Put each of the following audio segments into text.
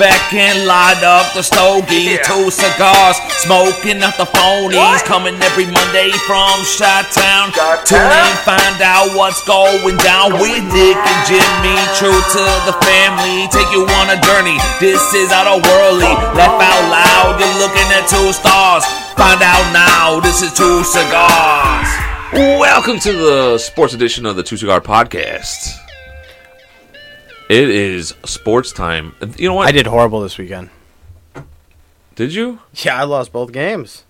back and light up the stogie. Two cigars, smoking out the phonies. Coming every Monday from Shot Town. Tune in, find out what's going down with Nick and Jimmy. True to the family, take you on a journey. This is out of worldly. Laugh out loud, you're looking at two stars. Find out now, this is two cigars. Welcome to the sports edition of the Two Cigar Podcast. It is sports time. You know what? I did horrible this weekend. Did you? Yeah, I lost both games.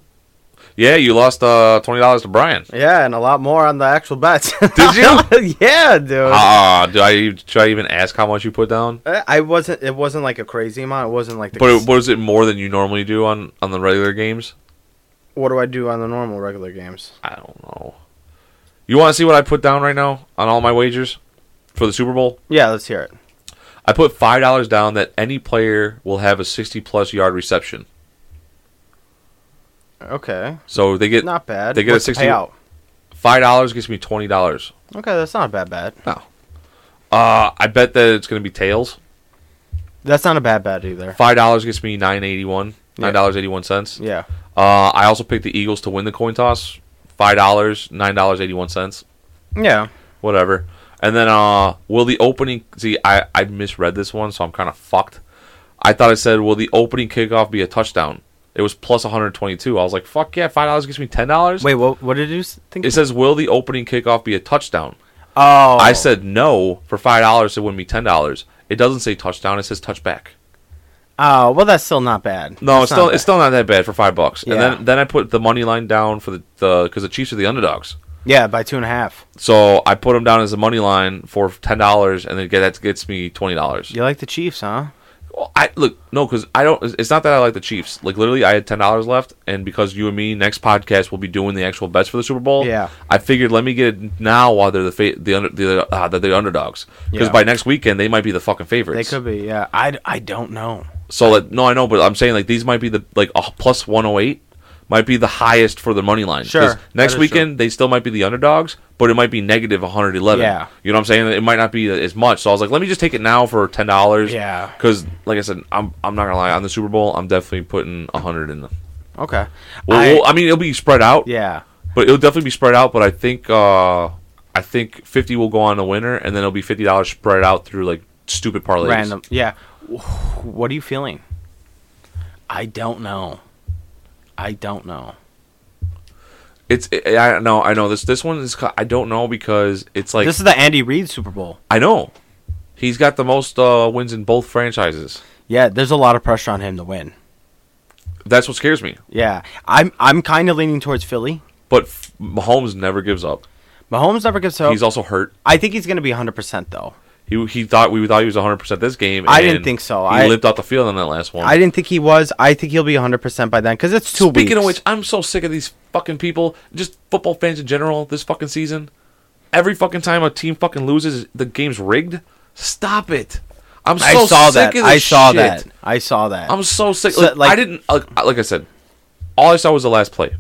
Yeah, you lost uh, twenty dollars to Brian. Yeah, and a lot more on the actual bets. Did you? yeah, dude. Ah, do I should I even ask how much you put down? I- I wasn't. It wasn't like a crazy amount. It wasn't like the. But it, was it more than you normally do on on the regular games? what do I do on the normal regular games? I don't know. You want to see what I put down right now on all my wagers for the Super Bowl? Yeah, let's hear it. I put five dollars down that any player will have a sixty plus yard reception. Okay, So they get not bad. they get a What's the 60 out. five dollars gets me twenty dollars. Okay, that's not a bad bet. No. Uh, I bet that it's going to be tails. That's not a bad bet either. Five dollars gets me nine eighty one. Nine dollars eighty one cents. Yeah. Uh, I also picked the Eagles to win the coin toss. Five dollars, nine dollars eighty one cents. Yeah. Whatever. And then uh, will the opening? See, I I misread this one, so I'm kind of fucked. I thought it said will the opening kickoff be a touchdown? It was plus 122. I was like, fuck yeah, five dollars gets me ten dollars. Wait, what? What did you think? It says will the opening kickoff be a touchdown? oh, I said no for five dollars. It wouldn't be ten dollars. It doesn't say touchdown. It says touchback. Oh, well, that's still not bad. No, That's it's still not it's still not that bad for five bucks. Yeah. And then then I put the money line down for the the because the Chiefs are the underdogs. Yeah, by two and a half. So I put them down as a money line for ten dollars, and then get that gets me twenty dollars. You like the Chiefs, huh? Well, I look no, because I don't. It's not that I like the Chiefs. Like literally, I had ten dollars left, and because you and me next podcast will be doing the actual bets for the Super Bowl. Yeah. I figured let me get it now while they're the fa- the under the uh, they're the underdogs. Because Yeah. by next weekend they might be the fucking favorites. They could be. Yeah, I, I don't know. So like, no, I know, but I'm saying like these might be the like a plus 108 might be the highest for the money line. 'Cause Sure, Next that is weekend they still might be the underdogs, but it might be negative 111. Yeah. You know what I'm saying? It might not be as much. So I was like, let me just take it now for ten dollars. Yeah. Because like I said, I'm I'm not gonna lie on the Super Bowl, I'm definitely putting 100 in them. Okay. Well, I- I mean, it'll be spread out. yeah. But it'll definitely be spread out. But I think uh I think 50 will go on the winner, and then it'll be 50 dollars spread out through like stupid parlays. Random. Yeah. What are you feeling? I don't know. I don't know. It's I I know I know this this one is I don't know because it's like this is the Andy Reid Super Bowl. I know he's got the most uh, wins in both franchises. Yeah, there's a lot of pressure on him to win. That's what scares me. Yeah, I'm I'm kind of leaning towards Philly. But Mahomes never gives up. Mahomes never gives up. He's also hurt. I think he's going to be 100% though. He he thought we thought he was 100 percent this game. I didn't think so. He I- lived off the field on that last one. I didn't think he was. I think he'll be 100% by then because it's two Speaking of which, I'm so sick of these fucking people, just football fans in general. This fucking season, every fucking time a team fucking loses, the game's rigged. Stop it. I'm so I saw sick that. of this I saw shit. that. I saw that. I'm so sick. So, like, like- I didn't like, like I said. All I saw was the last play.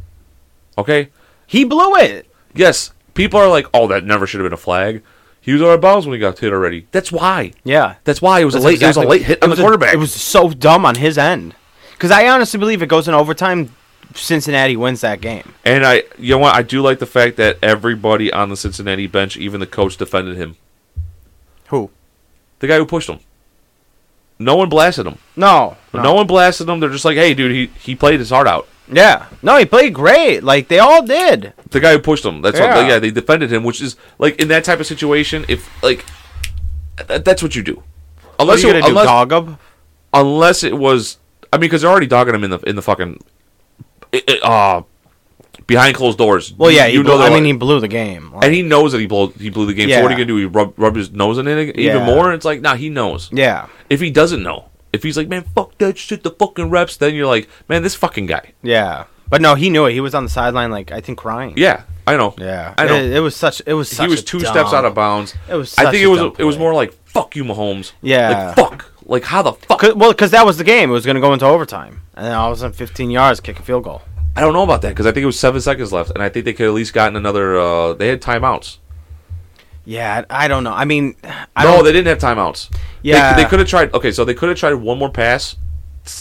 Okay. he blew it. Yes, people are like, "Oh, that never should have been a flag." He was out of bounds when he got hit already. That's why. Yeah. That's why it was That's a late. It was a late hit on the was a- quarterback. it was so dumb on his end. Because I honestly believe it goes in overtime. Cincinnati wins that game. and I, you know what? I do like the fact that everybody on the Cincinnati bench, even the coach, defended him. Who? The guy who pushed him. No one blasted him. No. No. one blasted him. They're just like, "Hey, dude, he he played his heart out." Yeah. No, he played great. Like they all did. The guy who pushed him. That's Yeah. what. Yeah, they defended him, which is like in that type of situation. If like, that, that's what you do. Unless you it, do? unless, Dog him? unless it was, I mean, because they're already dogging him in the in the fucking, it, it, uh, behind closed doors. Well, yeah. you, you blew, know. I mean, he blew the game. Like, and he knows that he blew he blew the game. So what are you gonna do? He rub, rub his nose in it even Yeah. more? It's like, nah, he knows. yeah. If he doesn't know, if he's like, man, fuck that shit, the fucking reps, then you're like, man, this fucking guy. Yeah. But no, he knew it. He was on the sideline, like I think, crying. Yeah, I know. Yeah. I know. It, it was such. It was. Such he was two dumb- steps out of bounds. It was I think it was it was more like fuck you, Mahomes. Yeah. like fuck. Like how the fuck? Cause, well, because that was the game. It was going to go into overtime, and then all of a sudden, 15 yards, kick a field goal. I don't know about that because I think it was seven seconds left, and I think they could at least gotten another. Uh, they had timeouts. Yeah, I don't know. I mean, I no, they didn't have timeouts. Yeah. they, they could have tried. Okay, so they could have tried one more pass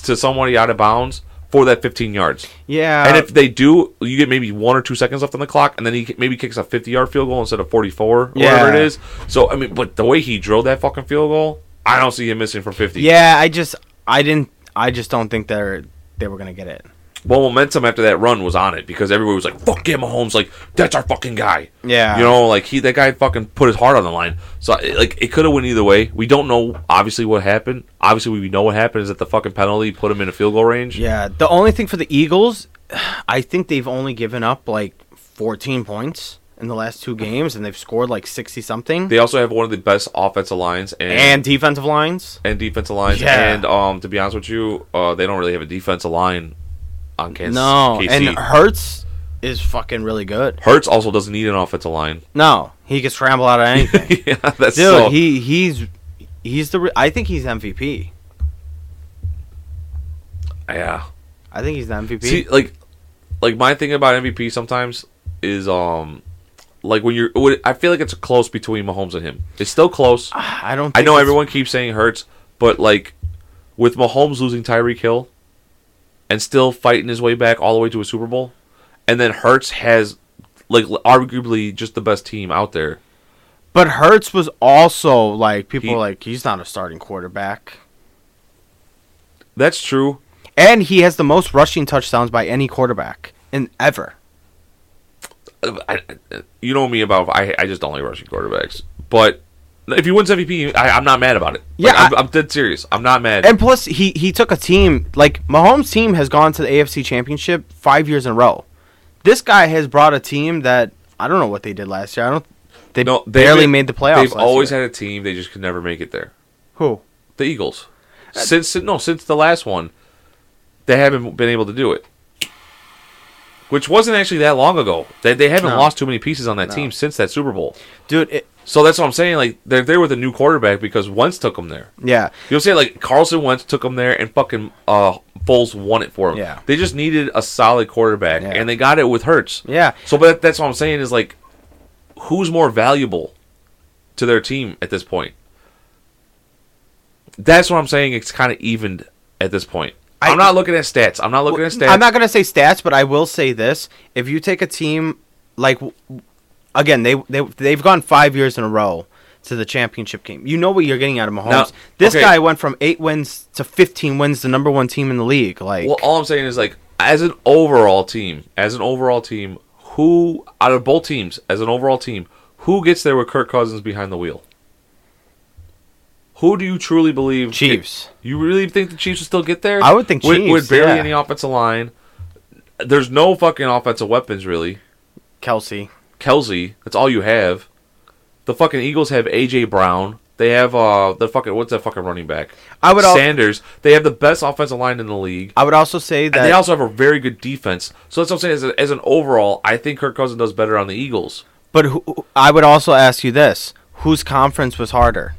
to somebody out of bounds for that 15 yards. yeah. and if they do, you get maybe one or two seconds left on the clock, and then he maybe kicks a 50 yard field goal instead of 44, or whatever it is. So I mean, but the way he drilled that fucking field goal, I don't see him missing from 50. yeah, I just I didn't I just don't think they're they were gonna get it. Well, momentum after that run was on it because everybody was like, "Fuck yeah, Mahomes!" Like that's our fucking guy. Yeah. you know, like he that guy fucking put his heart on the line. So like it could have went either way. We don't know obviously what happened. Obviously, we know what happened is that the fucking penalty put him in a field goal range. Yeah, the only thing for the Eagles, I think they've only given up like 14 points in the last two games, and they've scored like 60 something. They also have one of the best offensive lines and and defensive lines. and defensive lines. Yeah. And um, to be honest with you, uh, they don't really have a defensive line No, KC. and Hurts is fucking really good. Hurts also doesn't need an offensive line. No, he can scramble out of anything. yeah, that's Dude, so. he he's he's the re- I think he's MVP. yeah. I think he's the MVP. See, like, like my thing about MVP sometimes is um, like when you're. when- I feel like it's close between Mahomes and him. It's still close. I don't. I know it's- everyone keeps saying Hurts, but like with Mahomes losing Tyreek Hill and still fighting his way back all the way to a Super Bowl, and then Hurts has like arguably just the best team out there. But Hurts was also like people He- were like he's not a starting quarterback, That's true. and he has the most rushing touchdowns by any quarterback in ever. Uh, I, I- you know me about I I just don't like rushing quarterbacks, but. If he wins MVP, I, I'm not mad about it. Like, Yeah, I'm, I- I'm dead serious. I'm not mad. And plus, he he took a team like Mahomes' team has gone to the AFC Championship five years in a row. This guy has brought a team that I don't know what they did last year. I don't. They no, barely made the playoffs. They've always year. had a team; they just could never make it there. who? The Eagles, uh, since no, since the last one, they haven't been able to do it. Which wasn't actually that long ago. They they haven't No. lost too many pieces on that No. team since that Super Bowl. Dude, it, So that's what I'm saying. Like they're there with a new quarterback because Wentz took them there. yeah. You'll say like Carson Wentz took them there, and fucking uh, Foles won it for them. Yeah. they just needed a solid quarterback, Yeah. and they got it with Hurts. Yeah. So, but that's what I'm saying is like, who's more valuable to their team at this point? That's what I'm saying. It's kind of evened at this point. I, am not looking at stats. I'm not looking at stats. I'm not gonna say stats, but I will say this: if you take a team like, again, they they they've gone five years in a row to the championship game. You know what you're getting out of Mahomes. Now, this okay. guy went from eight wins to 15 wins, the number one team in the league. Like, Well, all I'm saying is like, as an overall team, as an overall team, who out of both teams, as an overall team, who gets there with Kirk Cousins behind the wheel? Who do you truly believe? Chiefs. You really think the Chiefs will still get there? I would think with, Chiefs, with barely yeah. any offensive line. There's no fucking offensive weapons really. Kelce. Kelce, that's all you have. The fucking Eagles have AJ Brown. They have uh the fucking what's that fucking running back? I would al- Sanders. They have the best offensive line in the league. I would also say that And they also have a very good defense. So that's what I'm saying. As, a, as an overall, I think Kirk Cousins does better on the Eagles. But who, I would also ask you this: whose conference was harder?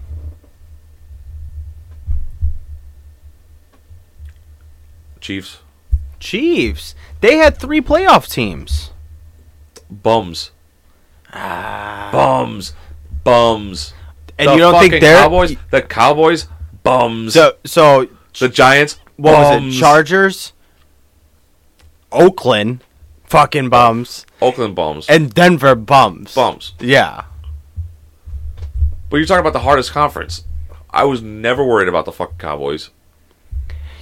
Chiefs, Chiefs. They had three playoff teams. bums, bums, bums. Ah. And The you don't think they're Cowboys? The Cowboys, bums. so so? the Giants, What was it? Chargers, Oakland, fucking bums, Oakland bums, and Denver bums. bums. Yeah. But you're talking about the hardest conference. I was never worried about the fucking Cowboys.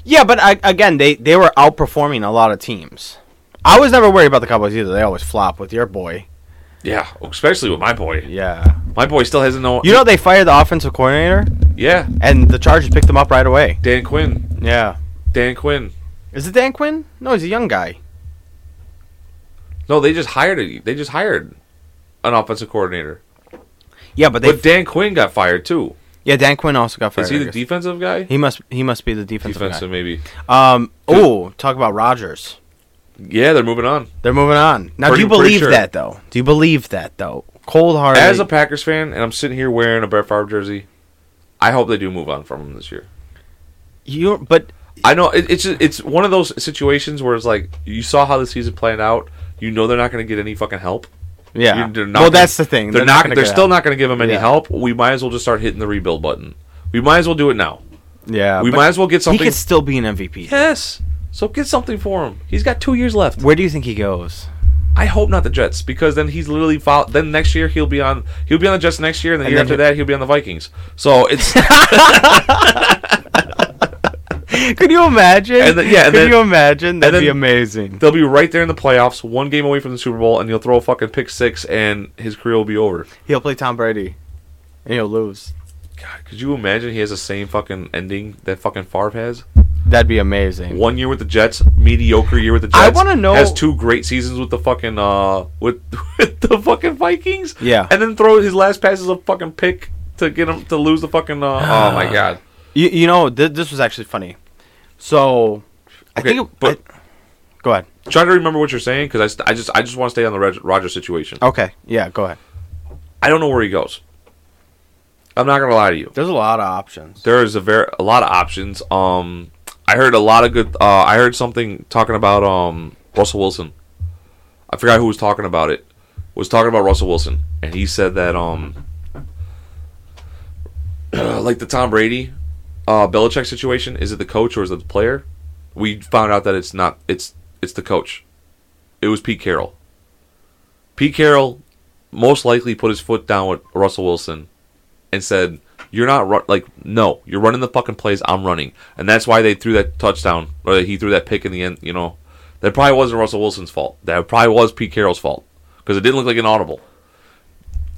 Yeah, but I, again, they they were outperforming a lot of teams. I was never worried about the Cowboys either. They always flop with your boy. Yeah, especially with my boy. Yeah. My boy still hasn't known. You know they fired the offensive coordinator, yeah, and the Chargers picked him up right away. Dan Quinn. Yeah. Dan Quinn. Is it Dan Quinn? No, he's a young guy. No, they just hired a, They just hired an offensive coordinator. Yeah, but they. But Dan Quinn got fired too. Yeah, Dan Quinn also got fired. Is he the defensive guy? He must. He must be the defensive, defensive, maybe. Um. Oh, talk about Rodgers. Yeah, they're moving on. They're moving on now. Pretty- do you believe sure. that though? Do you believe that though? Cold hearted. As a Packers fan, and I'm sitting here wearing a Brett Favre jersey, I hope they do move on from him this year. you, but I know it, it's it's one of those situations where it's like you saw how the season planned out. You know they're not going to get any fucking help. Yeah. They're Well, gonna- that's the thing. They're, They're not. not gonna they're still not going to give him any Yeah. help. We might as well just start hitting the rebuild button. We might as well do it now. Yeah. we might as well get something. He could still be an MVP. yes. So get something for him. He's got two years left. Where do you think he goes? I hope not the Jets because then he's literally fol- then next year he'll be on he'll be on the Jets next year and the And year after that he'll be on the Vikings. So it's Could you imagine? And then- yeah, and Could then- you imagine? That'd then- be amazing. they'll be right there in the playoffs, one game away from the Super Bowl, and he'll throw a fucking pick six and his career will be over. He'll play Tom Brady, and he'll lose. God, could you imagine he has the same fucking ending that fucking Favre has? That'd be amazing. One year with the Jets, mediocre year with the Jets. I wanna know- has two great seasons with the fucking uh with, with the fucking Vikings. Yeah. and then throw his last pass as a fucking pick to get him to lose the fucking. Uh, oh my god. You, you know, th- this was actually funny. So, I Okay, think. It, but- I- go ahead. Try to remember what you're saying because I, st- I just I just want to stay on the Reg- Roger situation. Okay. Yeah. Go ahead. I don't know where he goes. I'm not gonna lie to you. There's a lot of options. There is a very a lot of options. Um, I heard a lot of good. Uh, I heard something talking about um Russell Wilson. I forgot who was talking about it. Was talking about Russell Wilson, and he said that um, like the Tom Brady, uh, Belichick situation. Is it the coach or is it the player? We found out that it's not. It's it's the coach. It was Pete Carroll. Pete Carroll most likely put his foot down with Russell Wilson and said, "You're not like no, you're running the fucking plays I'm running," and that's why they threw that touchdown or that he threw that pick in the end. You know, that probably wasn't Russell Wilson's fault. That probably was Pete Carroll's fault because it didn't look like an audible.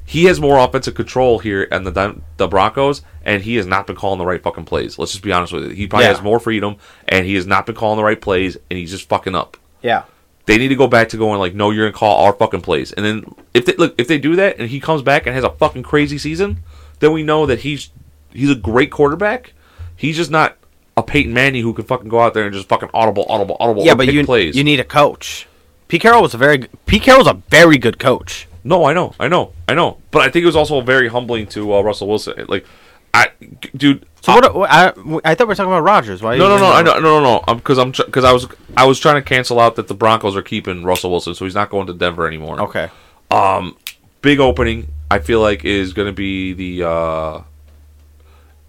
He has more offensive control here and the the Broncos, and he has not been calling the right fucking plays. Let's just be honest with it. He probably Yeah. has more freedom, and he has not been calling the right plays, and he's just fucking up Yeah. they need to go back to going like, no, you're gonna call our fucking plays. And then if they look, if they do that and he comes back and has a fucking crazy season, then we know that he's he's a great quarterback. He's just not a Peyton Manning who can fucking go out there and just fucking audible, audible, audible. Yeah, but you plays. you need a coach. Pete Carroll was a very Pete Carroll's a very good coach. No, I know, I know, I know. But I think it was also very humbling to uh, Russell Wilson. Like, I, dude. So what? what I I thought we were talking about Rodgers. Why? No, no, no, I know, no, no, no. Because I'm because I was I was trying to cancel out that the Broncos are keeping Russell Wilson, so he's not going to Denver anymore. Okay. Um, big opening, I feel like, is going to be the uh,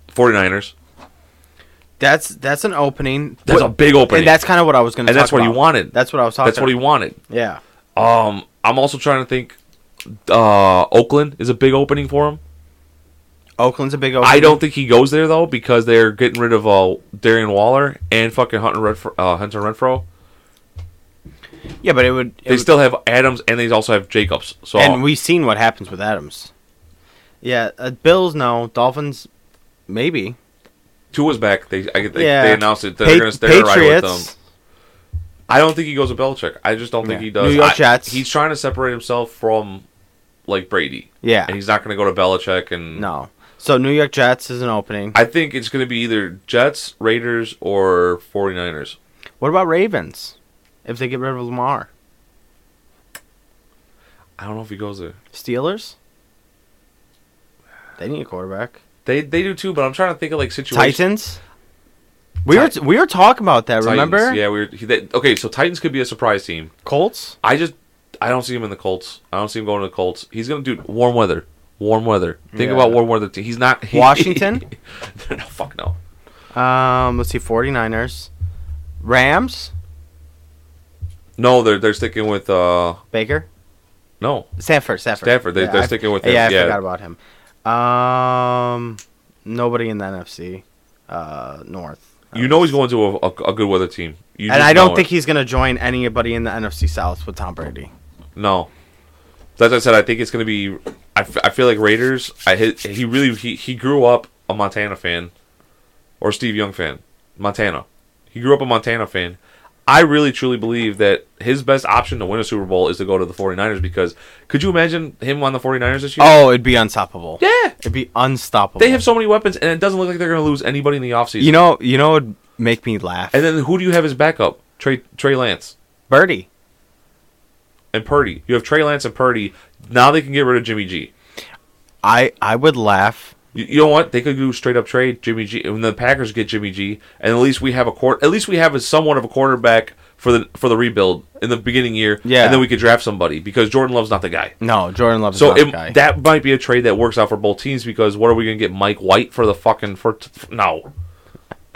49ers. That's that's an opening. That's What- a big opening. and that's kind of what I was going to. And that's what he wanted. That's what I was talking. That's what he wanted. Yeah. Um, I'm also trying to think. Uh, Oakland is a big opening for him. Oakland's a big opening. I don't think he goes there though because they're getting rid of uh, Darren Waller and fucking Hunter Renfrow. Uh, Hunter Renfrow. Yeah, but it would. It They would still have Adams and they also have Jacobs. So and we've seen what happens with Adams. Yeah, uh, Bills no, Dolphins maybe. Tua's back. They I, they, yeah, they announced it. They're Pa- going to stay right with them. I don't think he goes to Belichick. I just don't think Yeah. he does. New York I- Jets. he's trying to separate himself from like Brady, Yeah, and he's not going to go to Belichick. And no. So New York Jets is an opening. I think it's going to be either Jets, Raiders, or 49ers. What about Ravens? If they get rid of Lamar, I don't know if he goes there. Steelers. They need a quarterback. They they do too, but I'm trying to think of like situations. Titans. We were we were talking about that. Titans, Remember? Yeah, we were. He, they, okay, so Titans could be a surprise team. Colts. I just I don't see him in the Colts. I don't see him going to the Colts. He's going to do warm weather. Warm weather. Think Yeah. about warm weather. Te- he's not he, Washington? no, fuck no. Um, let's see, 49ers. Rams. No, they're they're sticking with uh Baker. no. Stafford. Stafford. Stafford, they- they're I- sticking with him. Yeah, I yeah. forgot about him. Um, nobody in the NFC. Uh, North. You know he's going to a, a, a good weather team. You and I don't think it. he's gonna join anybody in the NFC South with Tom Brady. No. As I said, I think it's going to be. I, f- I feel like Raiders. I hit, he really he, he grew up a Montana fan, or Steve Young fan. Montana. He grew up a Montana fan. I really truly believe that his best option to win a Super Bowl is to go to the 49ers because could you imagine him on the 49ers this year? Oh, it'd be unstoppable. yeah. It'd be unstoppable. They have so many weapons and it doesn't look like they're going to lose anybody in the offseason. You know, you know, would make me laugh. and then who do you have as backup? Trey Trey Lance. Purdy. And Purdy. You have Trey Lance and Purdy. Now they can get rid of Jimmy G. I I would laugh. You, you know what? They could do straight up trade Jimmy G. When the Packers get Jimmy G, and at least we have a court. At least we have a somewhat of a quarterback for the for the rebuild in the beginning year. Yeah. and then we could draft somebody because Jordan Love's not the guy. No, Jordan Love's So not the guy. that might be a trade that works out for both teams because what are we gonna get Mike White for the fucking for t- no,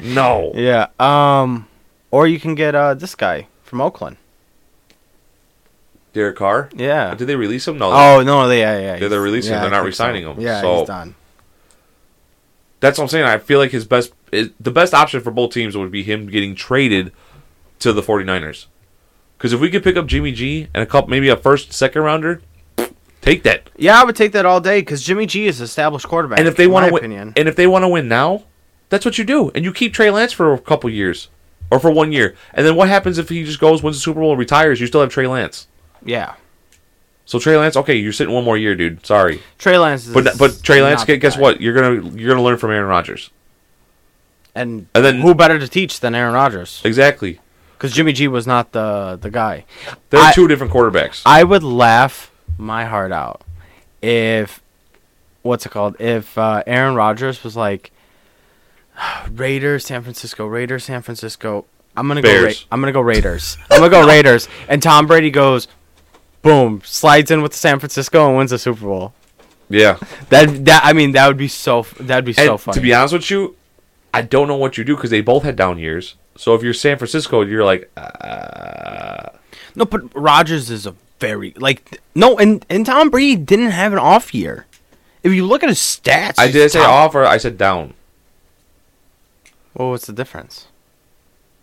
no. yeah. Um, or you can get uh this guy from Oakland. Derek Carr. Yeah. Did they release him? No. Oh no, they yeah yeah. They're- they're releasing him. I They're not resigning so. him. Yeah, So- he's done. That's what I'm saying. I feel like his best, the best option for both teams would be him getting traded to the 49ers. Because if we could pick up Jimmy G and a couple, maybe a first, second rounder, take that. Yeah, I would take that all day because Jimmy G is established quarterback. And if they want to win, opinion. and if they want to win now, that's what you do. And you keep Trey Lance for a couple years or for one year. And then what happens if he just goes, wins the Super Bowl, and retires? You still have Trey Lance. Yeah, So Trey Lance, okay, you're sitting one more year, dude. Sorry, Trey Lance. Is but but Trey Lance, the guess what? You're gonna you're gonna learn from Aaron Rodgers. And And then- who better to teach than Aaron Rodgers? Exactly. Because Jimmy G was not the the guy. They're I- two different quarterbacks. I would laugh my heart out if what's it called? If uh, Aaron Rodgers was like Raiders, San Francisco, Raiders, San Francisco. I'm gonna go. Ra- I'm gonna go Raiders. I'm gonna go Raiders. And Tom Brady goes, boom, slides in with San Francisco and wins the Super Bowl. yeah. That that I mean that would be so that'd be so funny. to be honest with you, I don't know what you do because they both had down years. So if you're San Francisco, you're like, uh, no, but Rodgers is a very like no, and and Tom Brady didn't have an off year. If you look at his stats, I did say off or I said down. Well, what's the difference?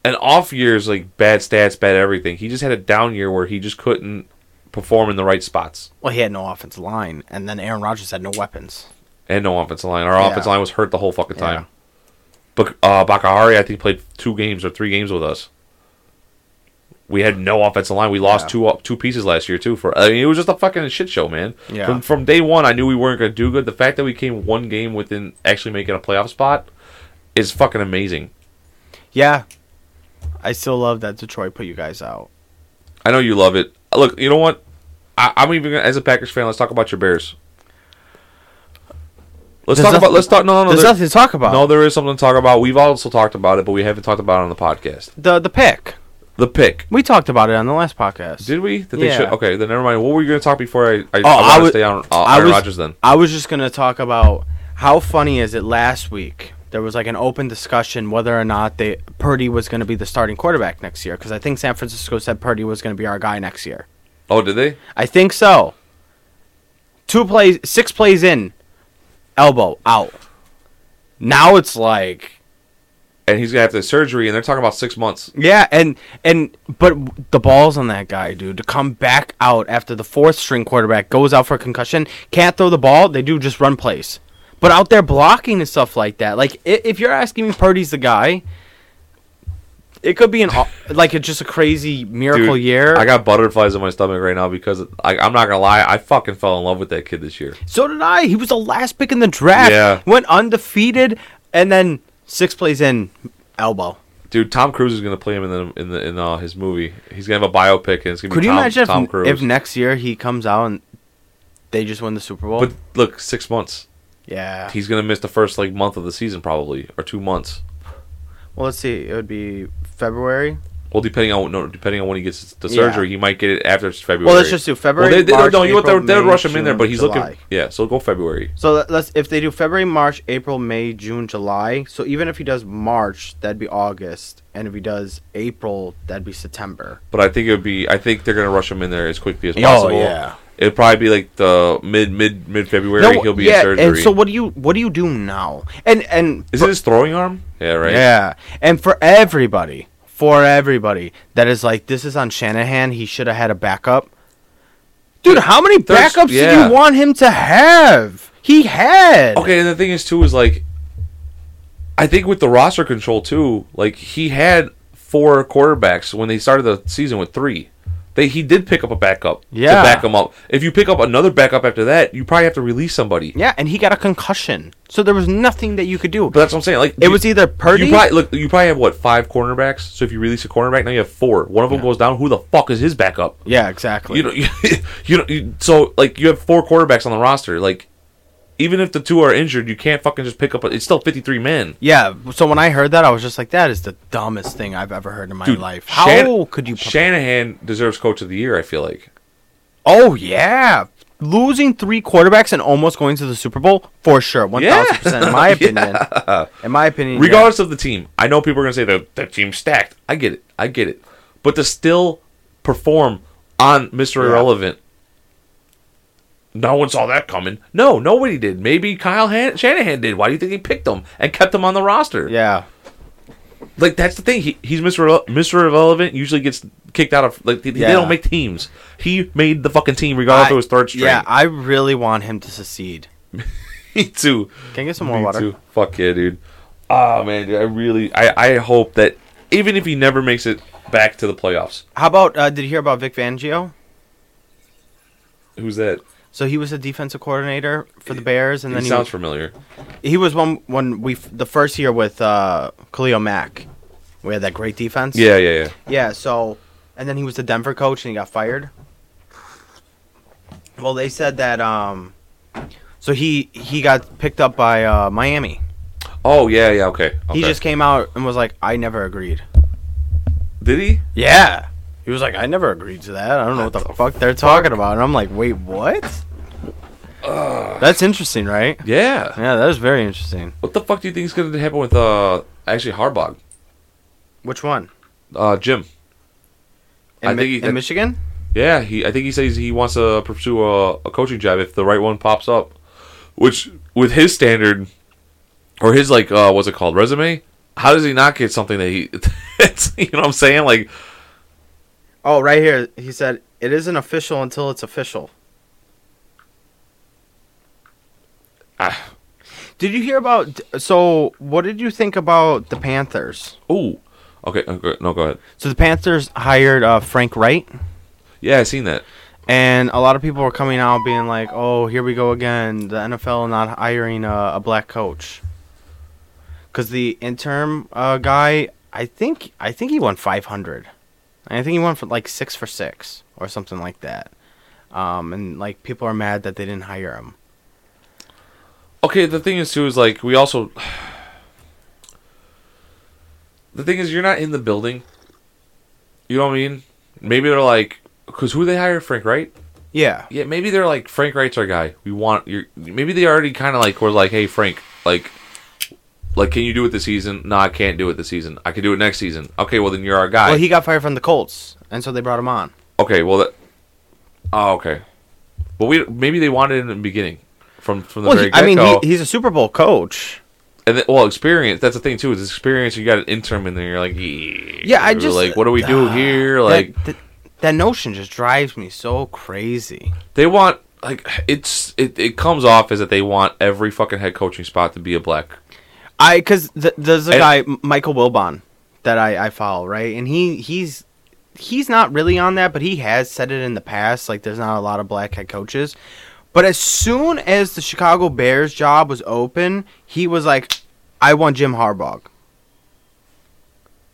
An off year is like bad stats, bad everything. He just had a down year where he just couldn't perform in the right spots Well, he had no offensive line, and then Aaron Rodgers had no weapons. and no offensive line. Our Yeah. offensive line was hurt the whole fucking time. Yeah. But uh, Bakhtiari, I think, played two games or three games with us. We had no offensive line. We lost Yeah. two uh, two pieces last year too. For I mean, it was just a fucking shit show, man. Yeah. From from day one, I knew we weren't going to do good. The fact that we came one game within actually making a playoff spot is fucking amazing. Yeah, I still love that Detroit put you guys out. I know you love it. Look, you know what? I, I'm even gonna, as a Packers fan. Let's talk about your Bears. Let's There's talk about. Let's talk. No, no, no. There's there- nothing to talk about. no, there is something to talk about. We've also talked about it, but we haven't talked about it on the podcast. the the pick. The pick. We talked about it on the last podcast. Did we? They Yeah. show, okay, then never mind. What were you going to talk before I? I, Oh, I I was- stay on uh, I Aaron was- Rodgers then. I was just gonna talk about how funny is it last week. There was like an open discussion whether or not they Purdy was going to be the starting quarterback next year because I think San Francisco said Purdy was going to be our guy next year. Oh, did they? I think so. Two plays, six plays in, elbow out. Now it's like And he's gonna have the surgery, and they're talking about six months. Yeah, and and but the balls on that guy, dude, to come back out after the fourth string quarterback goes out for a concussion, can't throw the ball. They do just run plays, but out there blocking and stuff like that. Like if you're asking me, Purdy's the guy. It could be an like a, just a crazy miracle Dude, year. I got butterflies in my stomach right now because I, I'm not gonna lie, I fucking fell in love with that kid this year. so did I. He was the last pick in the draft. Yeah. went undefeated, and then six plays in, elbow. Dude, Tom Cruise is gonna play him in the in the in uh, his movie. He's gonna have a biopic, and it's gonna Could be you Tom, imagine Tom if, Cruise. if next year he comes out and they just win the Super Bowl? but look, six months. Yeah. He's gonna miss the first like month of the season probably, or two months. Well, let's see. It would be February. Well, depending on no, depending on when he gets the Yeah. surgery, he might get it after February. Well, let's just do February. Well, they, they, March, no, you? April, they would rush him in there, but he's July. looking. Yeah, so go February. So let- let's if they do February, March, April, May, June, July. So even if he does March, that'd be August, and if he does April, that'd be September. But I think it would be. I think they're gonna rush him in there as quickly as possible. Oh, possible. yeah. It'd probably be like the mid mid mid February. No, he'll be yeah, in surgery. and so what do you what do you do now? And and Is it his throwing arm? Yeah, right. Yeah, and for everybody, for everybody that is like, this is on Shanahan. He should have had a backup. Dude, how many There's- backups do you want him to have? He had. Okay, and the thing is too is like, I think with the roster control too, like he had four quarterbacks when they started the season with three. They he did pick up a backup Yeah. to back him up. If you pick up another backup after that, you probably have to release somebody. Yeah, and he got a concussion, so there was nothing that you could do. But that's what I'm saying. Like it you- was either Purdy. You probably look. You probably have what five cornerbacks. So if you release a cornerback, now you have four. One of them goes down. Who the fuck is his backup? yeah, exactly. You know, you, you know. You, so like you have four quarterbacks on the roster. Like even if the two are injured, you can't fucking just pick up. A, it's still fifty three men. Yeah. So when I heard that, I was just like, that is the dumbest thing I've ever heard in my Dude, life. How Shan- could you? Shanahan deserves coach of the year. I feel like. oh yeah. Losing three quarterbacks and almost going to the Super Bowl for sure, one thousand percent. In my opinion, in my opinion, yeah. regardless of the team. I know people are gonna say that that team's stacked. I get it. I get it. But to still perform on Mr. Yeah. Irrelevant, no one saw that coming. No, nobody did. Maybe Kyle Han- Shanahan did. Why do you think he picked him and kept him on the roster? yeah, Like that's the thing. He, he's Mr. Mr. Irrelevant. Usually gets kicked out of like they, they don't make teams. He made the fucking team regardless if it was third string. yeah. I really want him to succeed. me too. Can I get some more Me water? too. Fuck yeah, dude. Oh man, dude, I really, I, I hope that even if he never makes it back to the playoffs, How about? Uh, did you hear about Vic Fangio? who's that? So he was a defensive coordinator for the Bears, and He then he, sounds was, familiar. he was one when we the first year with uh, Khalil Mack. We had that great defense. Yeah, yeah, yeah. Yeah, so and then he was the Denver coach and he got fired. Well, they said that um so he he got picked up by uh Miami. Oh yeah, yeah. Okay. okay. He just came out and was like, "I never agreed." did he? Yeah. He was like, "I never agreed to that. I don't know what the fuck they're talking about." And I'm like, "Wait, what?" That's interesting, right? Yeah. Yeah, that is very interesting. What the fuck do you think is going to happen with uh actually Harbaugh? Which one? Uh, Jim. In, I Mi- think he- in Michigan? Yeah, he. I think he says he wants to pursue a, a coaching job if the right one pops up, which with his standard or his like uh what's it called resume? How does he not get something that he? You know what I'm saying? Like Oh, right here. He said, "It isn't official until it's official." ah, Did you hear about? So, what did you think about the Panthers? Oh, Okay, okay, no, go ahead. So the Panthers hired uh, Frank Reich, Yeah, I seen that. and a lot of people were coming out being like, "Oh, here we go again. The NFL not hiring a, a black coach." Because the interim uh, guy, I think, I think he won five hundred. I think he went for like six for six or something like that. Um, and like people are mad that they didn't hire him. Okay, the thing is too is like we also. The thing is, you're not in the building. You know what I mean? Maybe they're like, because who they hire Frank Reich? Yeah, Yeah, maybe they're like Frank Reich's our guy. We want you. Maybe they already kind of like were like, hey Frank, like, like can you do it this season? No, I can't do it this season. I can do it next season. Okay, well then you're our guy. well, he got fired from the Colts, and so they brought him on. okay, well that. Oh, okay. But we maybe they wanted it in the beginning, from from the Well, very he, I mean, he, he's a Super Bowl coach. and then, well, experience. That's the thing too. Is experience. You got an interim in there. You're like, yeah. Yeah, I just like, what do we do here? Like, that, that, that notion just drives me so crazy. they want like it's it, it comes off as that they want every fucking head coaching spot to be a black. I because th- there's a guy Michael Wilbon that I, I follow right, and he he's he's not really on that, but he has said it in the past. Like there's not a lot of black head coaches, but as soon as the Chicago Bears job was open, he was like, "I want Jim Harbaugh."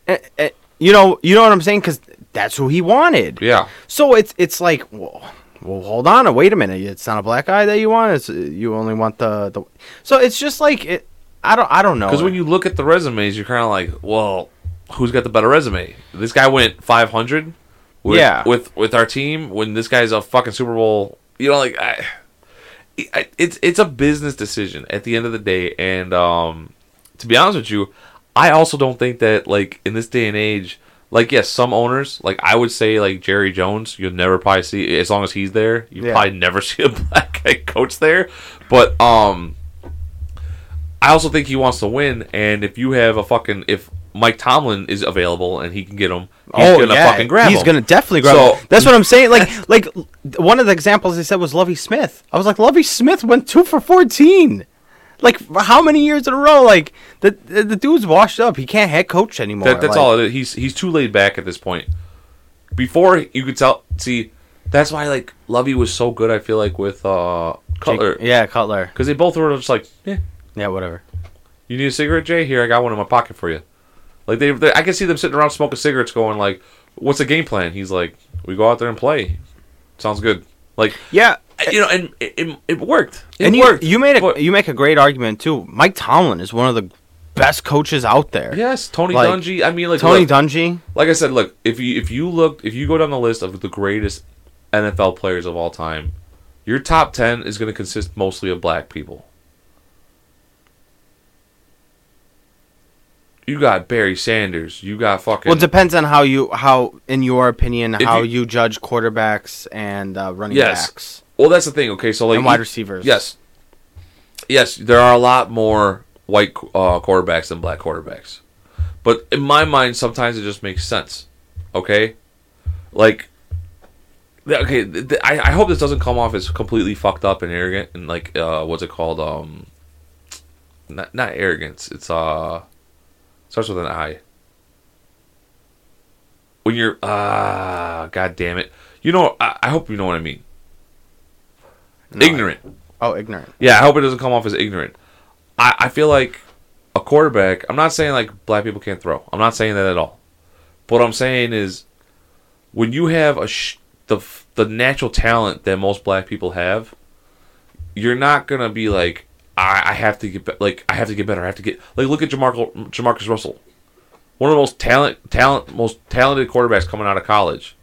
Eh, eh, you know, you know what I'm saying? Because that's who he wanted. Yeah. So it's it's like, well, well, hold on, wait a minute. It's not a black guy that you want. It's you only want the the. So it's just like it. I don't I don't know. Because when you look at the resumes, you're kind of like, well, who's got the better resume? This guy went 500. With, Yeah. With with our team, when this guy's a fucking Super Bowl, you know, like I, I, it's it's a business decision at the end of the day, and um, to be honest with you, I also don't think that like in this day and age, like yes, some owners, like I would say like Jerry Jones, you'll never probably see as long as he's there, you Yeah. probably never see a black guy coach there, but um. I also think he wants to win, and if you have a fucking if Mike Tomlin is available and he can get him, he's gonna fucking grab He's him. gonna definitely grab So- him. That's what I'm saying. Like like one of the examples they said was Lovie Smith. I was like, Lovie Smith went two for fourteen. Like how many years in a row? Like the the, the dude's washed up. He can't head coach anymore. That, that's Like, all it is. He's he's too laid back at this point. Before you could tell, see, that's why like Lovie was so good. I feel like with uh Cutler Jake- yeah, Cutler. because they both were just like, eh, Yeah, whatever. you need a cigarette, Jay? Here, I got one in my pocket for you. Like they, they I can see them sitting around smoking cigarettes, going like, "What's the game plan?" He's like, "We go out there and play." Sounds good. Like Yeah, you know, and it, it, it worked. It and you, worked. you made a you make a great argument too. Mike Tomlin is one of the best coaches out there. yes, Tony Like, Dungy. I mean, like Tony look, Dungy. like I said, look if you if you look if you go down the list of the greatest NFL players of all time, your top ten is going to consist mostly of black people. You got Barry Sanders. You got fucking. Well, it depends on how you how in your opinion how you- you, judge quarterbacks and uh, running Yes. backs well, that's the thing. Okay, so like and wide receivers. Yes. Yes, there are a lot more white uh, quarterbacks than black quarterbacks. But in my mind, sometimes it just makes sense. Okay? Like, okay, th- th- I, I hope this doesn't come off as completely fucked up and arrogant and like, uh, what's it called? Um, not, not arrogance. It's, uh, starts with an I. When you're, ah, god damn it. You know, I, I hope you know what I mean. No. Ignorant. Oh, ignorant. Yeah, I hope it doesn't come off as ignorant. I, I feel like a quarterback. I'm not saying like black people can't throw. I'm not saying that at all. But what I'm saying is, when you have a sh- the the natural talent that most black people have, you're not gonna be like I, I have to get be- like I have to get better. I have to get like look at Jamarcus Jamarcus Russell, one of the most talent talent most talented quarterbacks coming out of college,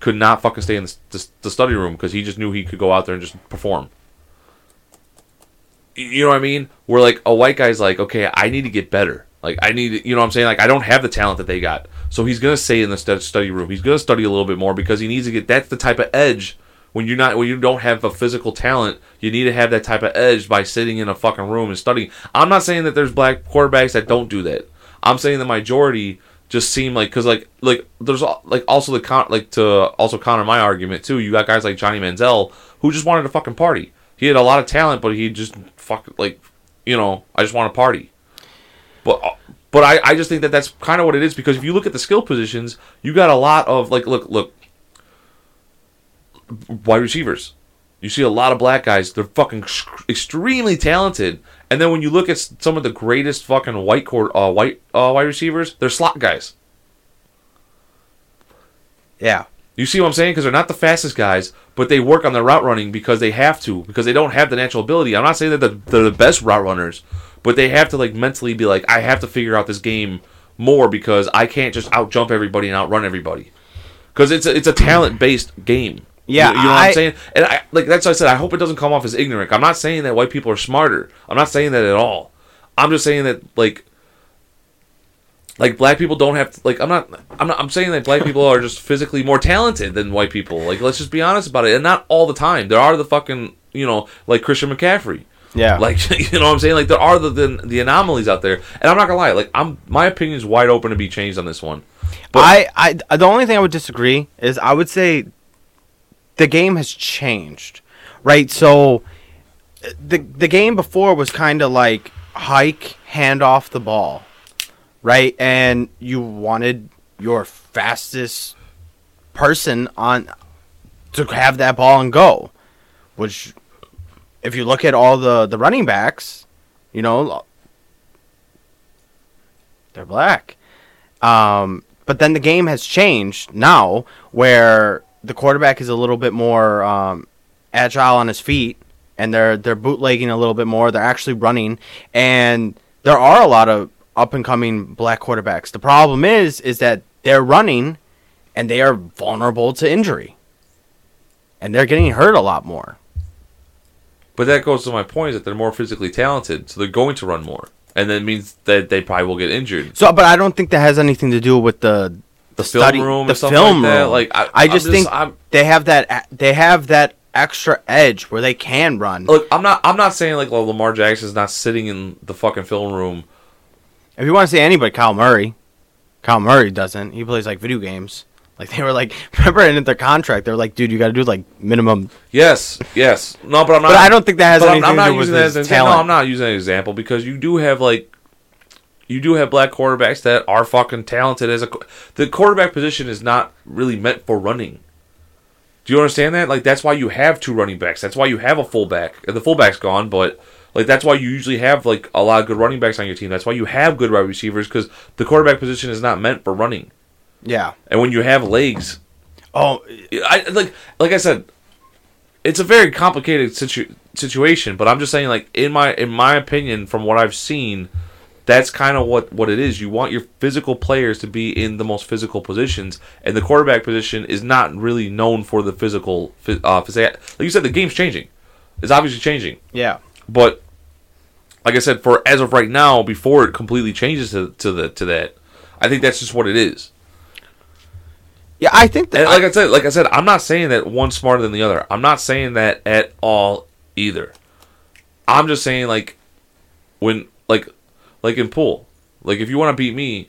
could not fucking stay in the, the, the study room because he just knew he could go out there and just perform you know what I mean? Where like a white guy's like, okay, I need to get better. Like I need, you know what I'm saying? Like I don't have the talent that they got, so he's gonna stay in the study room. He's gonna study a little bit more because he needs to get. That's the type of edge when you're not when you don't have a physical talent. You need to have that type of edge by sitting in a fucking room and studying. I'm not saying that there's black quarterbacks that don't do that. I'm saying the majority just seem like because like like there's like also the con like to also counter my argument too. You got guys like Johnny Manziel who just wanted to fucking party. He had a lot of talent, but he just fuck like you know I just want to party. But uh, but I, I just think that that's kind of what it is because if you look at the skill positions, you got a lot of like look look wide receivers. You see a lot of black guys. They're fucking extremely talented. And then when you look at some of the greatest fucking white court uh, white uh, wide receivers, they're slot guys. Yeah. You see what I'm saying? Because they're not the fastest guys, but they work on their route running because they have to, because they don't have the natural ability. I'm not saying that they're, they're the best route runners, but they have to like mentally be like, I have to figure out this game more because I can't just out jump everybody and outrun everybody. Because it's a, it's a talent based game. Yeah, you, you know what I- I'm saying? And I like that's why I said I hope it doesn't come off as ignorant. I'm not saying that white people are smarter. I'm not saying that at all. I'm just saying that like like black people don't have to, like I'm not I'm not I'm saying that black people are just physically more talented than white people. Like let's just be honest about it. And not all the time. There are the fucking you know like Christian McCaffrey. Yeah. Like you know what I'm saying? Like there are the, the the anomalies out there. And I'm not gonna lie, like I'm my opinion is wide open to be changed on this one. But- I, I the only thing I would disagree is I would say the game has changed, right? So the the game before was kind of like hike, hand off the ball, right? And you wanted your fastest person on to have that ball and go, which if you look at all the the running backs, you know, they're black. Um, but then the game has changed now, where the quarterback is a little bit more um, agile on his feet, and they're they're bootlegging a little bit more. They're actually running, and there are a lot of up and coming black quarterbacks. The problem is is that they're running, and they are vulnerable to injury, and they're getting hurt a lot more. But that goes to my point is that they're more physically talented, so they're going to run more. And that means that they probably will get injured. So, but I don't think that has anything to do with the The film study, room the film like that. room. Like I, I I'm just think I'm, they have that they have that extra edge where they can run. look. I'm not. I'm not saying like well, Lamar Jackson's not sitting in the fucking film room. If you want to say anybody, Kyle Murray. Kyle Murray doesn't. He plays like video games. Like they were like, remember in their contract, they were like, dude, you got to do like minimum. Yes, yes. No, but I'm not. But I don't think that has but anything I'm not to do with using that his as an. No. I'm not using an example because you do have like, you do have black quarterbacks that are fucking talented. As a the quarterback position is not really meant for running. Do you understand that? Like that's why you have two running backs. That's why you have a fullback. The fullback's gone, but like that's why you usually have like a lot of good running backs on your team. That's why you have good wide receivers because the quarterback position is not meant for running. Yeah. And when you have legs, Oh, I like like I said, it's a very complicated situ- situation. But I'm just saying, like in my in my opinion, from what I've seen, that's kind of what what it is. You want your physical players to be in the most physical positions, and the quarterback position is not really known for the physical. Uh, like you said, the game's changing. It's obviously changing, Yeah. but like I said, for as of right now, before it completely changes to, to the to that, I think that's just what it is. Yeah, I think that And like I said, like I said, I'm not saying that one's smarter than the other. I'm not saying that at all either. I'm just saying like when like like in pool, like if you want to beat me,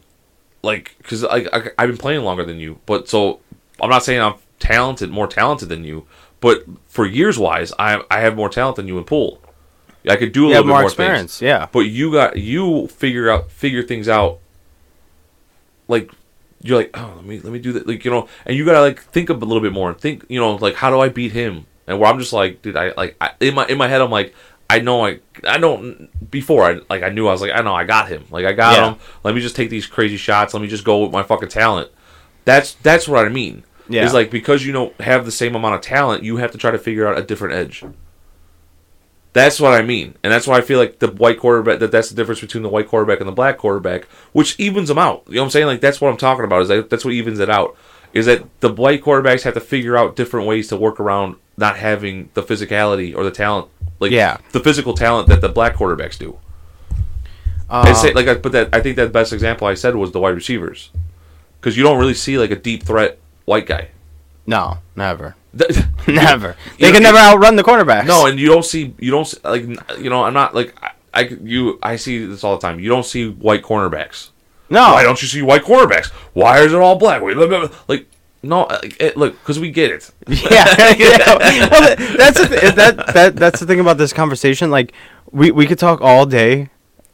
like because like I, I've been playing longer than you, but so I'm not saying I'm talented, more talented than you, but for years wise, I I have more talent than you in pool. I could do a you little bit more more experience. things, Yeah. but you got you figure out figure things out like you're like, oh, let me let me do that, like you know, and you gotta like think a little bit more and think, you know, like how do I beat him? And where I'm just like, dude, I like I, in my in my head, I'm like, I know I I don't before I like I knew I was like I know I got him, like I got Yeah. him. Let me just take these crazy shots. Let me just go with my fucking talent. That's that's what I mean. Yeah. Is like because you don't have the same amount of talent, you have to try to figure out a different edge. That's what I mean, and that's why I feel like the white quarterback. That that's the difference between the white quarterback and the black quarterback, which evens them out. You know what I'm saying? Like that's what I'm talking about. Is that that's what evens it out. Is that the white quarterbacks have to figure out different ways to work around not having the physicality or the talent, like Yeah. the physical talent that the black quarterbacks do. Uh, And say, like, I, but that I think that best example I said was the wide receivers, because you don't really see like a deep threat white guy. no, never, never. They know, can it- never outrun the quarterbacks. No, and you don't see you don't see, like you know I'm not like I, I you I see this all the time. You don't see white cornerbacks. no. Why don't you see white quarterbacks? Why is it all black? Like no, it, look because we get it. yeah, yeah. Well, that's the th- that that that's the thing about this conversation. Like, we we could talk all day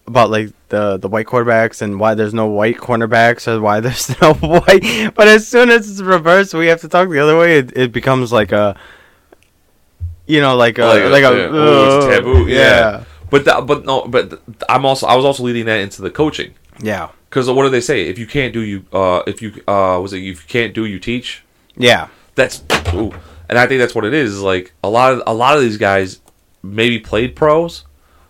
about like the the white quarterbacks and why there's no white cornerbacks or why there's no white. But as soon as it's reversed, we have to talk the other way. It, it becomes like a, you know, like a like, a, yeah, oh, uh, taboo. Yeah. yeah, But that, but no, but I'm also I was also leading that into the coaching yeah, because what do they say? If you can't do you uh if you uh was it if you can't do you teach. yeah, That's ooh. and I think that's what it is. Like a lot of a lot of these guys maybe played pros.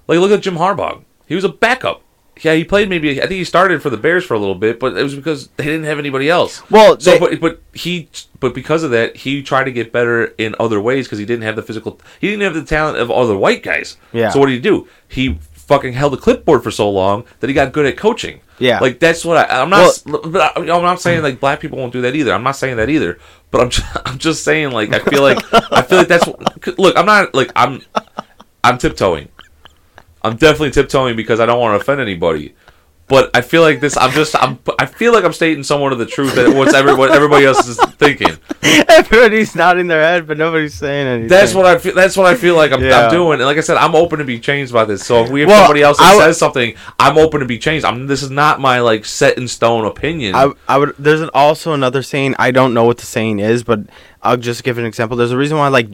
Like look at Jim Harbaugh. He was a backup. Yeah, he played maybe. I think he started for the Bears for a little bit, but it was because they didn't have anybody else. Well, so they- but but he but because of that, he tried to get better in other ways because he didn't have the physical. He didn't have the talent of other white guys. Yeah. So what did he do? He fucking held a clipboard for so long that he got good at coaching. Yeah. Like that's what I, I'm not. but I, I'm not saying like black people won't do that either. I'm not saying that either. But I'm just, I'm just saying like I feel like I feel like that's what, look. I'm not like I'm I'm tiptoeing. I'm definitely tiptoeing because I don't want to offend anybody. But I feel like this. I'm just. I'm. I feel like I'm stating somewhat of the truth that what's every, what everybody else is thinking. Everybody's nodding their head, but nobody's saying anything. That's what I feel. That's what I feel like I'm, Yeah. I'm doing. And like I said, I'm open to be changed by this. So if we have Well, somebody else that w- says something, I'm open to be changed. I'm. This is not my like set in stone opinion. I, I would. There's an, also another saying. I don't know what the saying is, but I'll just give an example. There's a reason why, like,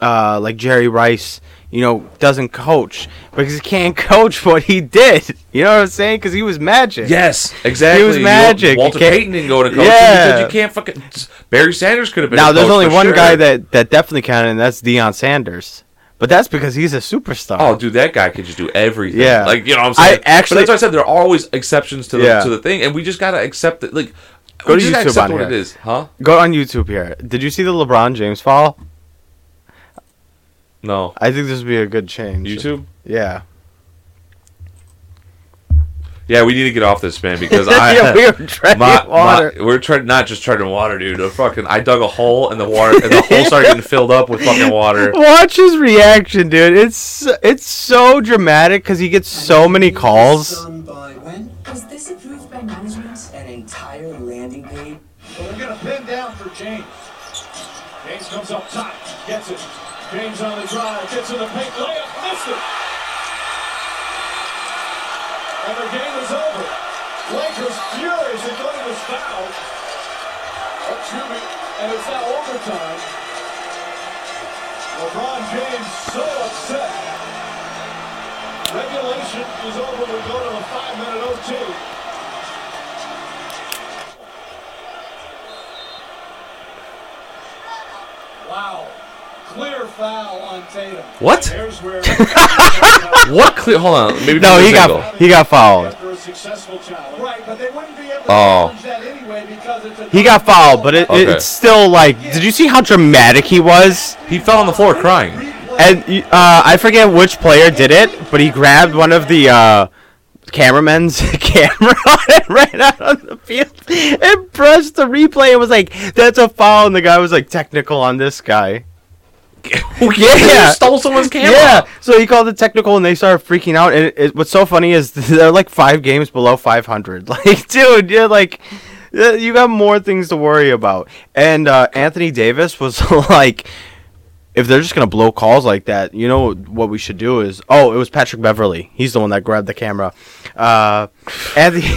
uh, like Jerry Rice, you know, doesn't coach because he can't coach what he did. You know what I'm saying? Because he was magic. yes, exactly. He was magic. Walter Payton didn't go to coaching Yeah. because you can't fucking. Barry Sanders could have been. Now there's coach only one sure. guy that that definitely counted, and that's Deion Sanders. But that's because he's a superstar. Oh, dude, that guy could just do everything. Yeah. like you know, what I'm saying. I actually- but that's why I said there are always exceptions to the Yeah. to the thing, and we just gotta accept it. Like, Go we to YouTube on what here. it is, huh? Go on YouTube here. Did you see the LeBron James fall? No, I think this would be a good change. YouTube. Yeah. Yeah, we need to get off this, man, because I yeah, we were treading My, water. my- we're treading not just treading water, dude. A fucking I dug a hole and the water and the hole started getting filled up with fucking water. Watch his reaction, dude. It's it's so dramatic because he gets so many calls. By when? Was this approved by management? An entire landing page. Well, they're going to pin down for James. James comes up top, gets it. James on the drive, gets in the paint, layup, missed it. And the game is over. Lakers furious at getting this foul. Excuse me. And it's now overtime. LeBron James so upset. Regulation is over. We go to a five-minute OT. Wow. Clear foul on Tatum. What? What clear? Hold on. Maybe No, he this angle. got he got fouled. after a successful challenge. Right, but they wouldn't be able to Oh. challenge that anyway because it's a He got fouled, but it, it- Okay. it's still like. Did you see how dramatic he was? He fell on the floor crying. And uh, I forget which player did it, but he grabbed one of the uh, cameramen's camera and ran out on the field and pressed the replay and was like, "That's a foul." And the guy was like, "Technical on this guy." yeah, stole someone's camera. Yeah. So he called it technical, and they started freaking out. And it, it, what's so funny is they're like five games below 500. Like, dude, you're like, you got more things to worry about. And uh, Anthony Davis was like, if they're just gonna blow calls like that, you know what we should do is, oh, it was Patrick Beverley. He's the one that grabbed the camera. Uh, Anthony.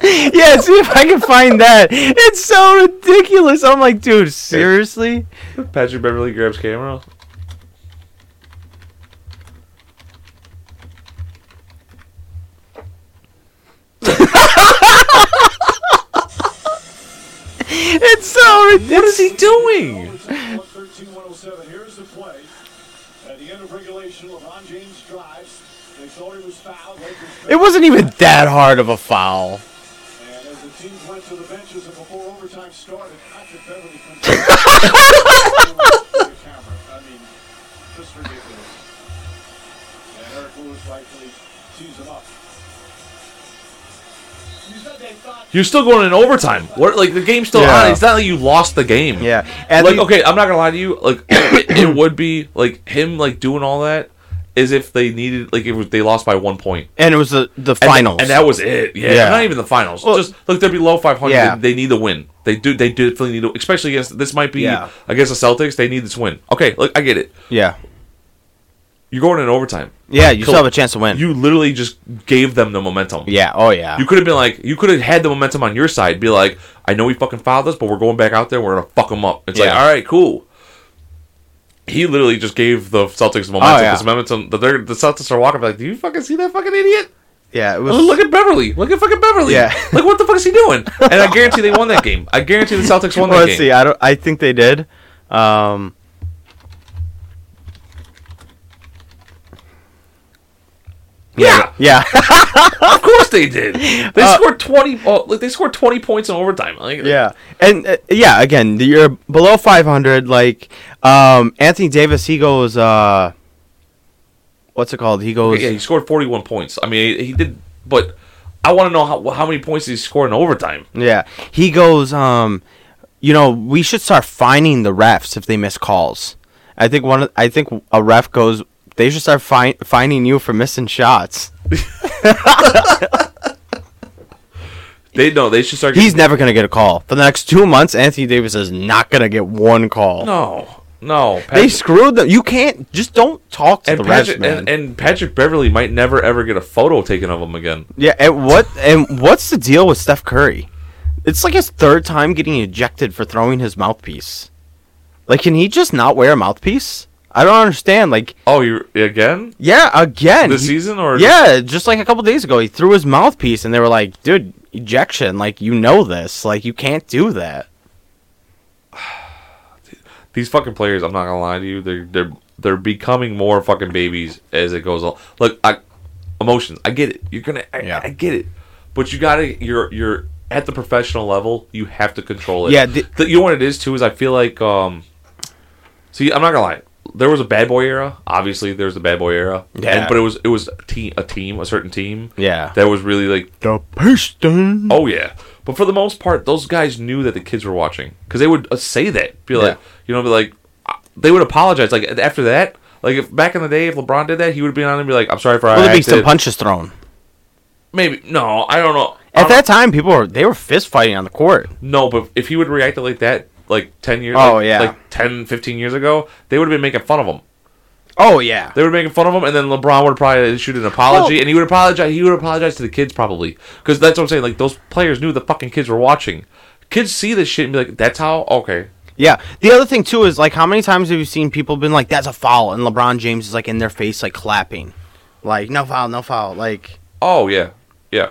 yeah, see if I can find that. It's so ridiculous. I'm like, dude, seriously? Patrick Beverley grabs camera. It's so ridiculous. What is he doing? 113-107. Here's the play. At the end of regulation, LeBron James drives. They thought he was fouled. It wasn't even that hard of a foul. Rightfully tees him up. You said they thought You're still going in overtime. What? Like the game's still Yeah. on. It's not like you lost the game. Yeah, and like the- okay, I'm not gonna lie to you. Like it, it would be like him like doing all that is if they needed like if they lost by one point. and it was the the finals. and that was it. Yeah, Yeah. not even the finals. Well- Just look, they're below 500. Yeah. They, they need to win. They do. They definitely need to, especially against. This might be Yeah. against the Celtics. They need this win. Okay, look, I get it. yeah, You're going in overtime. yeah. You still have a chance to win. You literally just gave them the momentum. yeah. Oh yeah. You could have been like, you could have had the momentum on your side. Be like, I know we fucking fouled us, but we're going back out there. We're gonna fuck them up. It's like, all right, cool. He literally just gave the Celtics momentum. Oh, yeah. This momentum. The, the Celtics are walking like, do you fucking see that fucking idiot? yeah. It was. Look at Beverley. Look at fucking Beverley. Yeah. Like, what the fuck is he doing? And I guarantee they won that game. I guarantee the Celtics won well, that let's game. see. I don't. I think they did. Um. Yeah, Yeah. of course they did. They Uh, scored twenty. Oh, like they scored twenty points in overtime. Like, yeah. And uh, yeah. Again, you're below 500. Like, um, Anthony Davis. He goes. Uh. What's it called? He goes. yeah, he scored forty-one points. I mean, he, he did, but I want to know how how many points did he score in overtime. Yeah, he goes. Um, you know, we should start finding the refs if they miss calls. I think one. of- I think a ref goes. They should start fine, fining you for missing shots. They know they should start. He's never gonna get a call for the next two months. Anthony Davis is not gonna get one call. no, no. they Patrick, screwed them. You can't just don't talk to and the Patrick refs, man. and, and Patrick Beverley might never ever get a photo taken of him again. yeah, and what and what's the deal with Steph Curry? It's like his third time getting ejected for throwing his mouthpiece. Like, can he just not wear a mouthpiece? I don't understand. Like, Oh, you again Yeah, again. this He- season or yeah, just like a couple days ago, he threw his mouthpiece, and they were like, "Dude, ejection! Like you know this. Like you can't do that." these fucking players? I'm not gonna lie to you. They're they're they're becoming more fucking babies as it goes on. Look, I, emotions. I get it. You're gonna. I, Yeah. I get it. But you gotta. You're you're at the professional level. You have to control it. Yeah, the- The- you know what it is too is I feel like um. See, I'm not gonna lie. There was a bad boy era. Obviously, there's the bad boy era. Yeah. And, but it was it was a team, a team, a certain team. Yeah. That was really like The piston. Oh yeah, but for the most part, those guys knew that the kids were watching because they would uh, say that. Be like, Yeah. you know, be like, uh, they would apologize. Like after that, like if back in the day, if LeBron did that, he would be on and be like, "I'm sorry for Well, how there'd be some punches thrown. Maybe no, I don't know. At that time, people were they were fist fighting on the court. no, but if he would react like that, like ten years, Oh, like, yeah. like 10, 15 years ago, they would have been making fun of him. Oh yeah. They were making fun of him, and then LeBron would probably issued an apology, Well- and he would apologize. He would apologize to the kids probably, because that's what I'm saying. Like those players knew the fucking kids were watching. Kids see this shit and be like, "That's how." Okay, Yeah. The other thing too is like how many times have you seen people been like, "That's a foul," and LeBron James is like in their face like clapping, like no foul, no foul, like Oh yeah, yeah.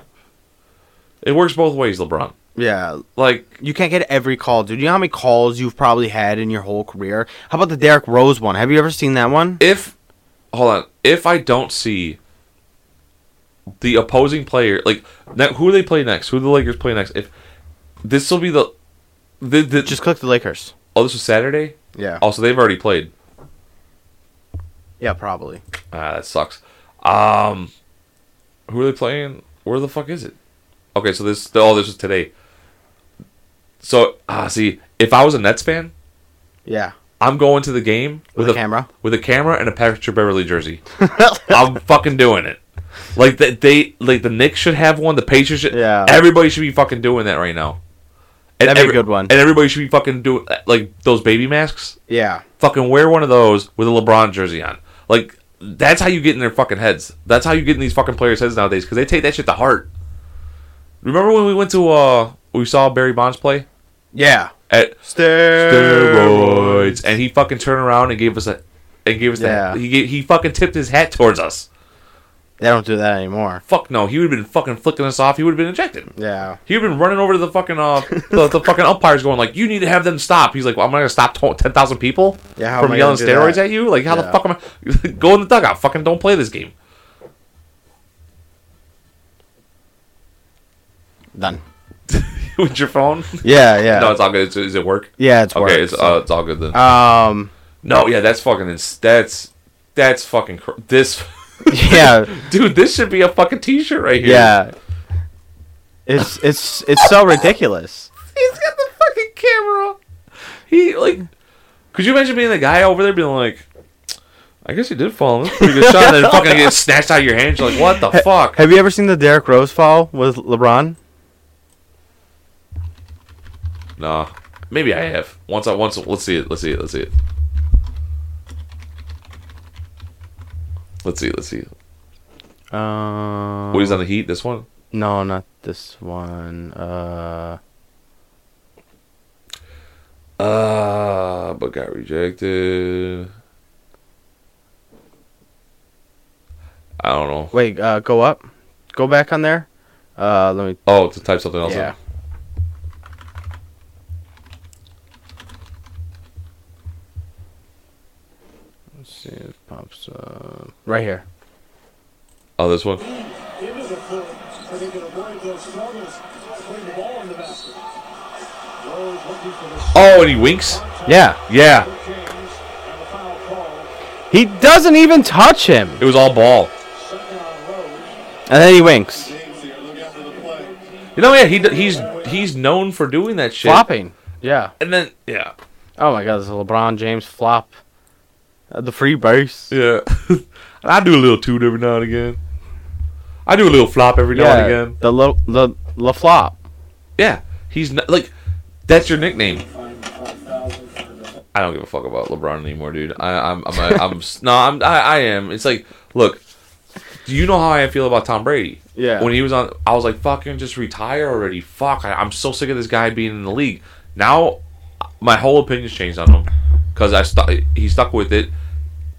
It works both ways, LeBron. Yeah, Like you can't get every call, dude. You know how many calls you've probably had in your whole career? How about the Derrick Rose one? Have you ever seen that one? if hold on, if I don't see the opposing player, like ne- who do they play next? Who do the Lakers play next? If this will be the, the, the Just click the Lakers. oh this was Saturday. Yeah. Also, they've already played. Yeah, probably. Ah, that sucks. Um, who are they playing? Where the fuck is it? Okay, so this oh this was today. So ah, see, if I was a Nets fan, Yeah. I'm going to the game With a camera? with a camera and a Patrick Beverley jersey. I'm fucking doing it. Like the, they like the Knicks should have one. The Pacers should. Yeah. Everybody should be fucking doing that right now. And That'd be a good one. And everybody should be fucking doing like those baby masks. Yeah. Fucking wear one of those with a LeBron jersey on. Like that's how you get in their fucking heads. That's how you get in these fucking players' heads nowadays because they take that shit to heart. Remember when we went to uh we saw Barry Bonds play Yeah. at Steroids. and he fucking turned around and gave us a and gave us Yeah. that. He gave, he fucking tipped his hat towards us. They don't do that anymore. Fuck no, he would have been fucking flicking us off. He would have been ejected. Yeah. He would have been running over to the fucking uh the, the fucking umpires, going like, "You need to have them stop." He's like, well, "I'm not gonna stop ten thousand people Yeah, from yelling steroids that? at you. Like, how the fuck am I? Go in the dugout. Fucking don't play this game." Done. With your phone? Yeah, yeah. No, it's all good. Is, is it work? yeah, it's Okay, work, it's so- uh, it's all good then. Um, no, yeah, that's fucking. Ins- that's that's fucking. Cr- this, yeah, dude, this should be a fucking t-shirt right here. yeah. It's it's it's so ridiculous. He's got the fucking camera. He like. Could you imagine being the guy over there being like, I guess he did fall. That's a pretty good shot. And then fucking get snatched out of your hands. You're like, what the fuck? Have you ever seen the Derrick Rose fall with LeBron? Nah. Maybe I have. Once I once let's see it. Let's see it. Let's see it. Let's see. Let's see. Um, What is on the Heat? This one. No, not this one. Uh, Uh, but got rejected. I don't know. wait, uh, go up, go back on there. Uh, let me. Oh, to type something else. Yeah. in. See if it pops up right here. Oh, this one. into the court so they can avoid those struggles putting the ball in the basket. Rose looking for the Oh, and he winks. Yeah, Yeah, change and the foul call. he doesn't even touch him, it was all ball. Second on Rose. and then he winks, James here, look after the play. You know, yeah, he he's he's known for doing that shit. flopping. Yeah. And then yeah, Oh my God, this is LeBron James flop. Uh, the free base. yeah. I do a little toot every now and again. I do a little flop every now and again. The little the the flop. Yeah, he's not, like that's your nickname. Find five thousand for the I don't give a fuck about LeBron anymore, dude. I, I'm, I'm, I'm, no, I'm, I, I am. It's like, look, do you know how I feel about Tom Brady? Yeah. When he was on, I was like, fucking, just retire already. Fuck, I, I'm so sick of this guy being in the league. Now, my whole opinion's changed on him because I stuck. He stuck with it.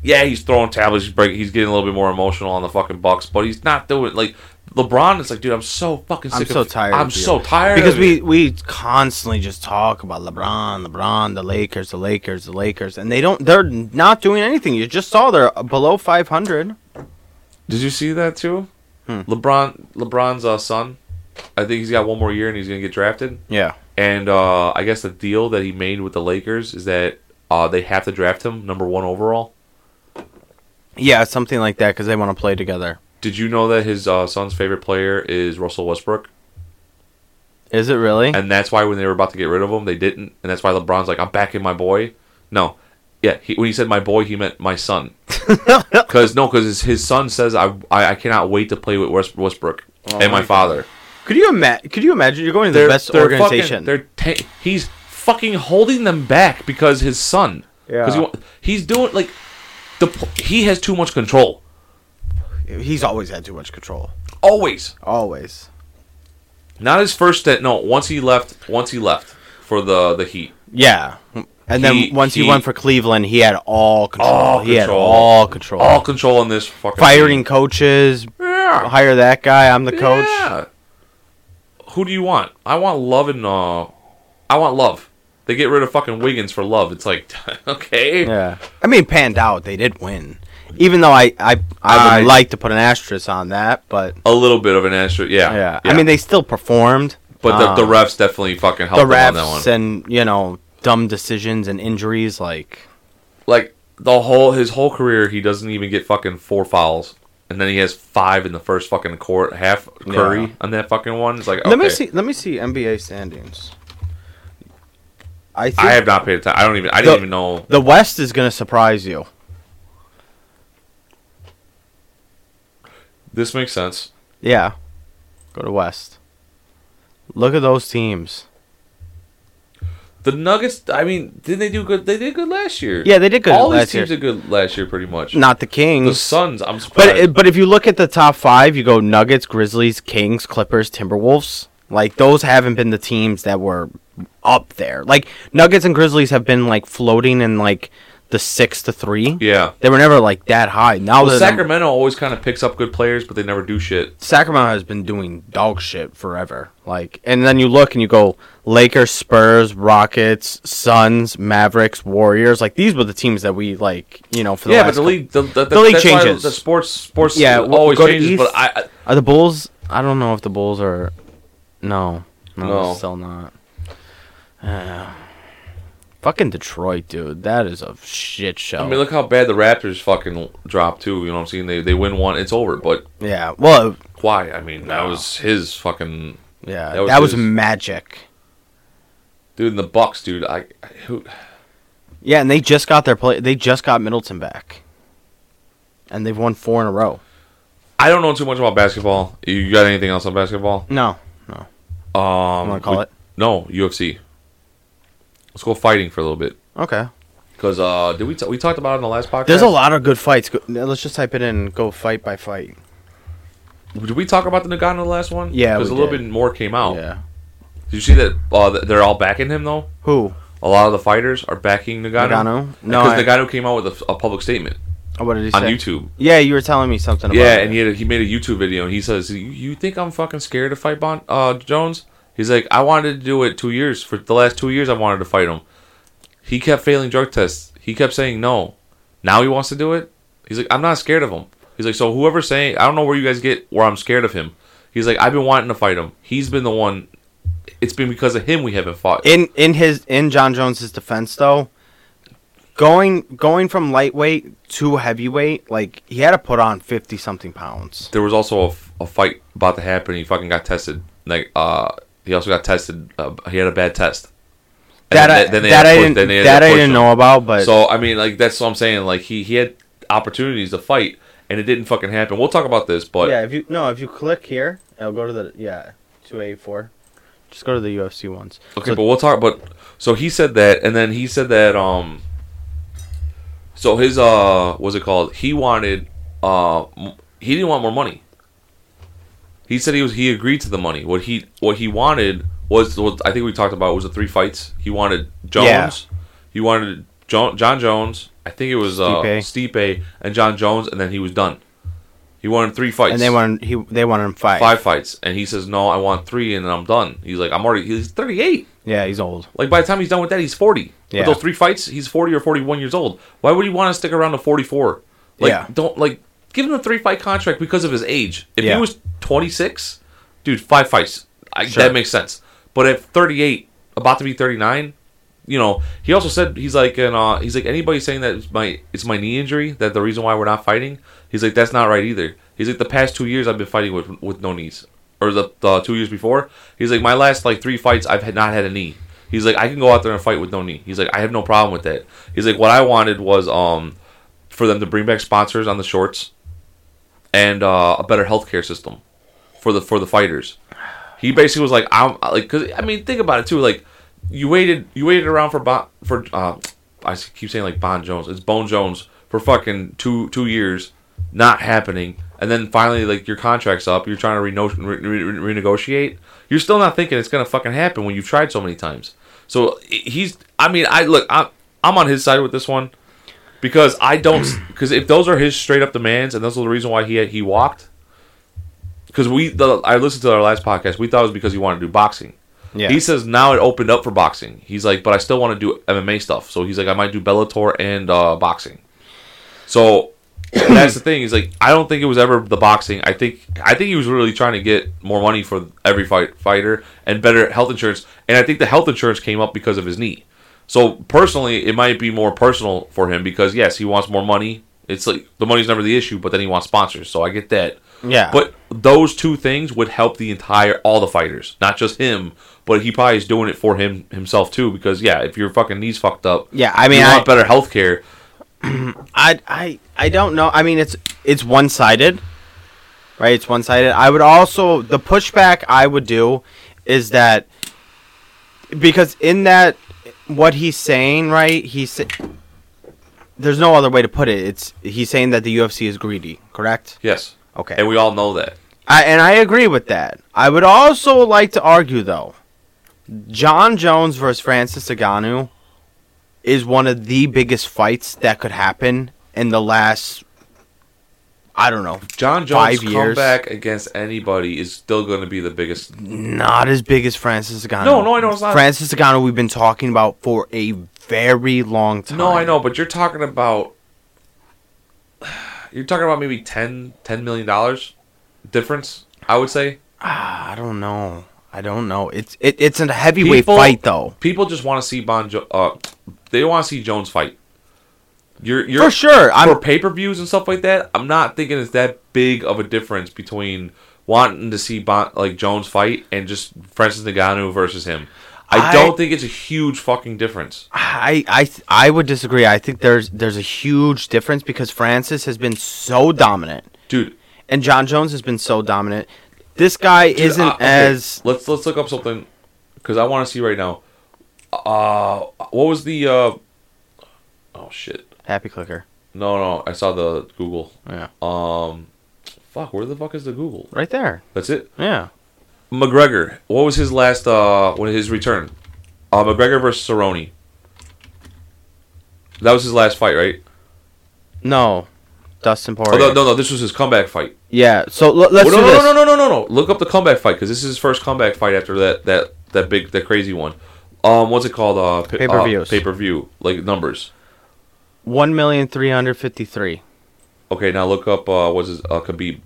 Yeah, he's throwing tablets. He's breaking. He's getting a little bit more emotional on the fucking Bucs, but he's not doing like LeBron. It's like, dude, I'm so fucking I'm so of, tired. I'm so tired because we we constantly just talk about LeBron, LeBron, the Lakers, the Lakers, the Lakers, and they don't. They're not doing anything. You just saw they're below 500. Did you see that too? Hmm. LeBron, LeBron's uh, son. I think he's got one more year and he's gonna get drafted. Yeah. And uh, I guess the deal that he made with the Lakers is that uh, they have to draft him number one overall. Yeah, something like that because they want to play together. Did you know that his uh, son's favorite player is Russell Westbrook? Is it really? And that's why when they were about to get rid of him, they didn't. And that's why LeBron's like, I'm backing my boy. No. Yeah, he, when he said my boy, he meant my son. Because, no, because his, son says, I, I, I cannot wait to play with West, Westbrook and my, my father. could you imagine? Could you imagine? You're going to the best organization. Fucking, they're ta- he's fucking holding them back because his son. Because Yeah. he, he's doing, like, the he has too much control. He's always had too much control. Always. Always. Not his first stint. No, once he left. Once he left for the the Heat. Yeah. And then once he, he- went for Cleveland, he had all control. All he had control. all control. All control in this fucking Firing team. coaches. Yeah. Hire that guy. I'm the coach. Yeah. who do you want? I want Love and uh, I want Love. They get rid of fucking Wiggins for Love. It's like, okay, Yeah. I mean, panned out. They did win. Even though I I, I I- would like to put an asterisk on that, but a little bit of an asterisk, Yeah, yeah. I mean, they still performed. but the, the um, refs definitely fucking helped the them on that one. refs and you know dumb decisions and injuries like like the whole his whole career, he doesn't even get fucking four fouls, and then he has five in the first fucking court half Curry Yeah. on that fucking one. It's like okay. let me see let me see NBA standings. I think I have not paid attention. I don't even. I didn't The- even know. the West is going to surprise you. This makes sense. Yeah. Go to West. Look at those teams. The Nuggets. I mean, did they do good? They did good last year. Yeah, they did good All these teams year. did good last year, pretty much. Not the Kings. the. Suns. I'm surprised. But it- but if you look at the top five, you go Nuggets, Grizzlies, Kings, Clippers, Timberwolves. Like those haven't been the teams that were up there. Like Nuggets and Grizzlies have been like floating in like the six to three. yeah. They were never like that high. Now Well, Sacramento always kind of picks up good players, but they never do shit. Sacramento has been doing dog shit forever. Like, and then you look and you go Lakers, Spurs, Rockets, Suns, Mavericks, Warriors. Like these were the teams that we like. You know, for the yeah, last but the league, the, the, The league changes. The sports, sports, Yeah, always changes. East. But I, I Are the Bulls? I don't know if the Bulls are. No, no, No. still not. Uh, fucking Detroit, dude. That is a shit show. I mean, look how bad the Raptors fucking dropped too. You know what I'm saying? They they win one, it's over. But yeah. Well, why? I mean, that No. was his fucking yeah. That That was was, magic. dude in the Bucks, dude. I, I who Yeah, and they just got their play. They just got Middleton back, and they've won four in a row. I don't know too much about basketball. You got anything else on basketball? No, no, Um, want to call we- it? No, UFC. Let's go fighting for a little bit. Okay. Because uh, did we t- we talked about it in the last podcast? There's a lot of good fights. Go, let's just type it in. and Go fight by fight. Did we talk about the Ngannou the last one? Yeah, because a we little did. bit more came out. Yeah. Did you see that? Uh, th- they're all backing him though. Who? A lot of the fighters are backing Ngannou. Ngannou? No, because I- Ngannou came out with a, a public statement Oh, what did he say on say? YouTube. Yeah, you were telling me something about. Yeah, and he had a, he made a YouTube video and he says, "You, you think I'm fucking scared to fight Bon uh, Jones?" He's like, "I wanted to do it two years for the last two years. I wanted to fight him. He kept failing drug tests. He kept saying no. Now he wants to do it. He's like, I'm not scared of him. He's like, so whoever's saying, I don't know where you guys get where I'm scared of him. He's like, I've been wanting to fight him. He's been the one. It's been because of him we haven't fought. in in his in Jon Jones's defense though, going going from lightweight to heavyweight, like he had to put on fifty something pounds. there was also a fight about to happen. He fucking got tested. Like, uh, he also got tested. Uh, he had a bad test. And That then I, then they that I push- didn't they that I didn't him. know about, but So I mean, like that's what I'm saying. Like he he had opportunities to fight, and it didn't fucking happen. We'll talk about this, but yeah, if you no, if you click here, it'll go to the yeah two eight four. Just go to the UFC ones. okay, So- but we'll talk. But so he said that, and then he said that um. So his uh, what's it called? He wanted uh, he didn't want more money. He said he was he agreed to the money. What he what he wanted was what I think we talked about was the three fights. He wanted Jones. Yeah. He wanted jo- Jon Jones. I think it was uh, Stipe. Stipe and Jon Jones, and then he was done. He wanted three fights. and they wanted he they wanted him five. five fights, and he says, "No, I want three, and then I'm done." He's like, "I'm already." He's 38. Yeah, he's old. Like by the time he's done with that, he's 40. Yeah. With those three fights, he's 40 or 41 years old. Why would he want to stick around to 44? Like, Yeah. don't like give him a three fight contract because of his age. If Yeah. he was 26, dude, five fights, I, Sure. that makes sense. But at 38, about to be 39, you know, he also said he's like, and uh, he's like anybody saying that it's my it's my knee injury that the reason why we're not fighting. He's like that's not right either. He's like the past two years I've been fighting with with no knees, or the, the two years before. He's like my last like three fights I've had not had a knee. He's like I can go out there and fight with no knee. He's like I have no problem with that. He's like what I wanted was um for them to bring back sponsors on the shorts and uh, a better healthcare system for the for the fighters. He basically was like, I'm like, cause I mean, think about it too. Like, you waited, you waited around for bon, for uh, I keep saying like Bon Jones. It's Bone Jones for fucking two two years, not happening, and then finally like your contract's up. You're trying to reno- re- re- renegotiate. You're still not thinking it's gonna fucking happen when you've tried so many times. So he's. I mean, I look. I'm I'm on his side with this one because I don't. Because if those are his straight up demands and those are the reason why he he walked, because we the, I listened to our last podcast. We thought it was because he wanted to do boxing. Yeah. He says now it opened up for boxing. He's like, but I still want to do MMA stuff. So he's like, I might do Bellator and uh, boxing. So that's the thing. He's like, I don't think it was ever the boxing. I think I think he was really trying to get more money for every fight fighter and better health insurance. And I think the health insurance came up because of his knee. So personally, it might be more personal for him because yes, he wants more money. It's like the money's never the issue, but then he wants sponsors. So I get that. Yeah. But those two things would help the entire all the fighters, not just him. But he probably is doing it for him himself too, because yeah, if your fucking knees fucked up, Yeah, I mean, you I- want better health care. I I I don't know. I mean, it's it's one sided, right? It's one sided. I would also the pushback I would do is that because in that what he's saying, right? He's sa- there's no other way to put it. It's he's saying that the UFC is greedy, correct? Yes, Okay. and we all know that. I, and I agree with that. I would also like to argue, though, Jon Jones versus Francis Ngannou is one of the biggest fights that could happen in the last, I don't know, Jon Jones' Five years. comeback against anybody is still going to be the biggest. not as big as Francis Ngannou. No, no, I know it's not. Francis Ngannou we've been talking about for a very long time. No, I know, but you're talking about you're talking about maybe 10, 10 million dollars difference. I would say Ah, I don't know. I don't know. It's it, it's a heavyweight People- fight, though. people just want to see Bon. Jo- uh, they want to see Jones fight. You're, you're For sure. I'm, for pay per views and stuff like that. I'm not thinking it's that big of a difference between wanting to see bon, like Jones fight and just Francis Ngannou versus him. I, I- don't think it's a huge fucking difference. I I I would disagree. I think there's there's a huge difference because Francis has been so dominant Dude, and Jon Jones has been so dominant. This guy Dude, isn't uh, okay, as Let's let's look up something because I want to see right now. Uh, what was the? uh Oh shit! Happy clicker. No, no, I saw the Google. Yeah, Um, fuck, where the fuck is the Google? right there. That's it. Yeah, McGregor. What was his last? Uh, when his return? Uh, McGregor versus Cerrone. That was his last fight, right? no, Dustin Oh no, no, no! This was his comeback fight. Yeah, so let's Oh, no, do no, this. no, no, no, no, no! no. Look up the comeback fight because this is his first comeback fight after that that that big that crazy one. Um, what's it called? Uh, pa- Pay-per-views. Pay per view, like numbers. One million three hundred fifty three. Okay, now look up. Uh, what's his uh, Khabib?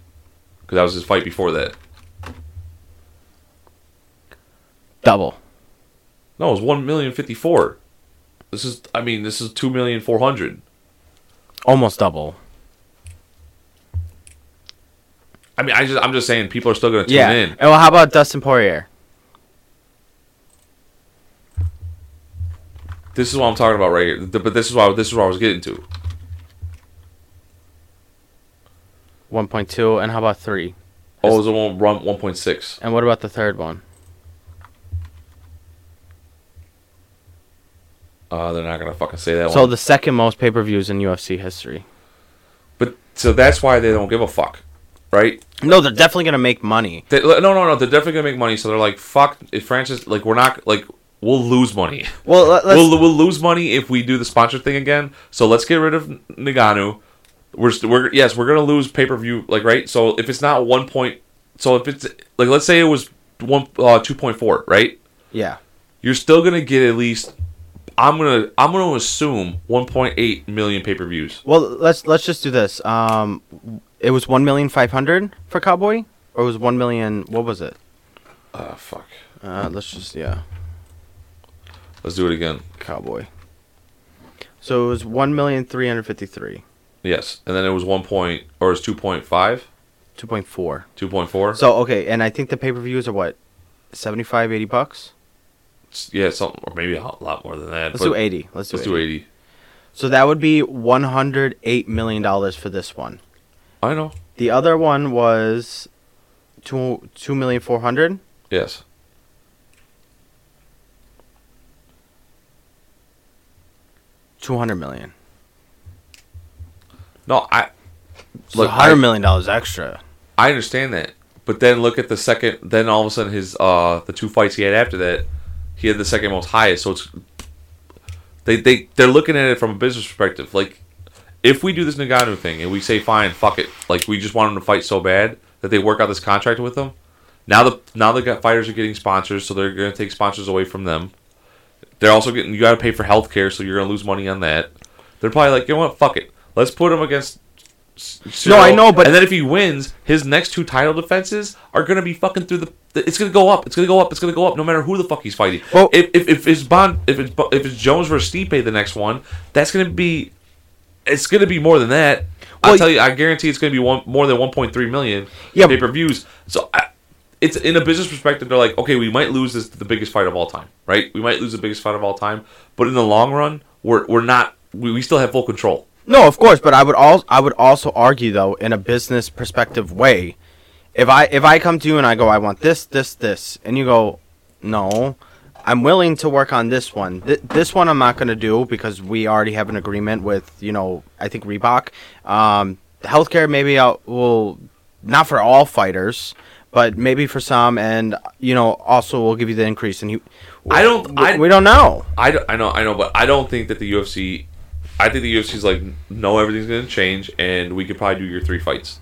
Because that was his fight before that. Double. No, it was one million fifty four. This is, I mean, this is two million four hundred. Almost double. I mean, I just, I'm just saying, people are still going to tune Yeah. in. And well, how about Dustin Poirier? This is what I'm talking about right here. But this is why this is what I was getting to. One point two. And how about three? Oh, it was a one run one point six. And what about the third one? Uh, they're not gonna fucking say that one. So one. the second most pay per views in UFC history. but so that's why they don't give a fuck, right? No, they're definitely gonna make money. They, no, no, no. They're definitely gonna make money. So they're like, fuck. If Francis, like, we're not like we'll lose money. Well, we'll we'll lose money if we do the sponsor thing again. So let's get rid of Ngannou. We're st- we're yes, we're gonna lose pay per view. Like right. So if it's not one point, so if it's like let's say it was one uh, two point four, right? yeah. You're still gonna get at least. I'm gonna I'm gonna assume 1.8 million pay per views. Well, let's let's just do this. Um, it was one million five hundred for Cowboy, or it was one million. What was it? Ah, fuck. Uh, let's just yeah, Let's do it again. Cowboy. So it was one million three hundred fifty three, Yes, and then it was one point or was 2.5, two point four. 2.4. So okay, and I think the pay per views are what, 75, 80 bucks. yeah, something or maybe a lot more than that. Let's do eighty. Let's do Let's 80. do 80. So that would be one hundred eight million dollars for this one. I know. The other one was two two million four hundred. Yes. Two hundred million. No, I So Look, hundred I- million dollars extra. I understand that, but then look at the second. Then all of a sudden, his uh the two fights he had after that, he had the second most highest. So it's they they they're looking at it from a business perspective. Like if we do this Ngannou thing and we say fine, fuck it, like we just want him to fight so bad, that they work out this contract with them. Now the now the gu- fighters are getting sponsors, so they're going to take sponsors away from them. They're also getting you got to pay for health care, so you're going to lose money on that. They're probably like, you know what, fuck it, let's put him against. No, I know, but- and then if he wins, his next two title defenses are going to be fucking through the. It's going to go up. It's going to go up. It's going to go up. No matter who the fuck he's fighting. Well- if, if if it's Bond, if it's if it's Jones versus Stipe, the next one, that's going to be. It's going to be more than that. I'll tell you, I guarantee it's going to be one more than 1.3 million Yeah, pay per views. So I, it's in a business perspective. They're like, okay, we might lose this the biggest fight of all time, right? We might lose the biggest fight of all time, but in the long run, we're we're not. We, we still have full control. No, of course, but I would also I would also argue though in a business perspective way, if I if I come to you and I go I want this this this and you go no, I'm willing to work on this one. Th- this one I'm not going to do because we already have an agreement with you know I think Reebok. Um, healthcare maybe I will not for all fighters, but maybe for some, and you know also we'll give you the increase. And you, I don't- we, I- we don't know. I, don't- I know I know, but I don't think that the UFC. I think the UFC's like, no, everything's going to change, and we could probably do your three fights.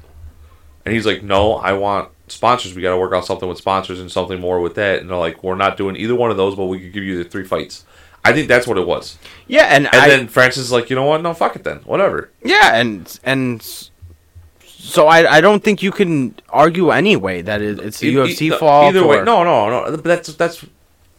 And he's like, no, I want sponsors. We got to work out something with sponsors and something more with that. And they're like, we're not doing either one of those, but we could give you the three fights. I think that's what it was. Yeah, and, And I, then Francis is like, you know what? No, fuck it then. Whatever. Yeah, and and so I I don't think you can argue anyway that it, it's the E- UFC e- fault. Either way, or- no, no, no. That's that's.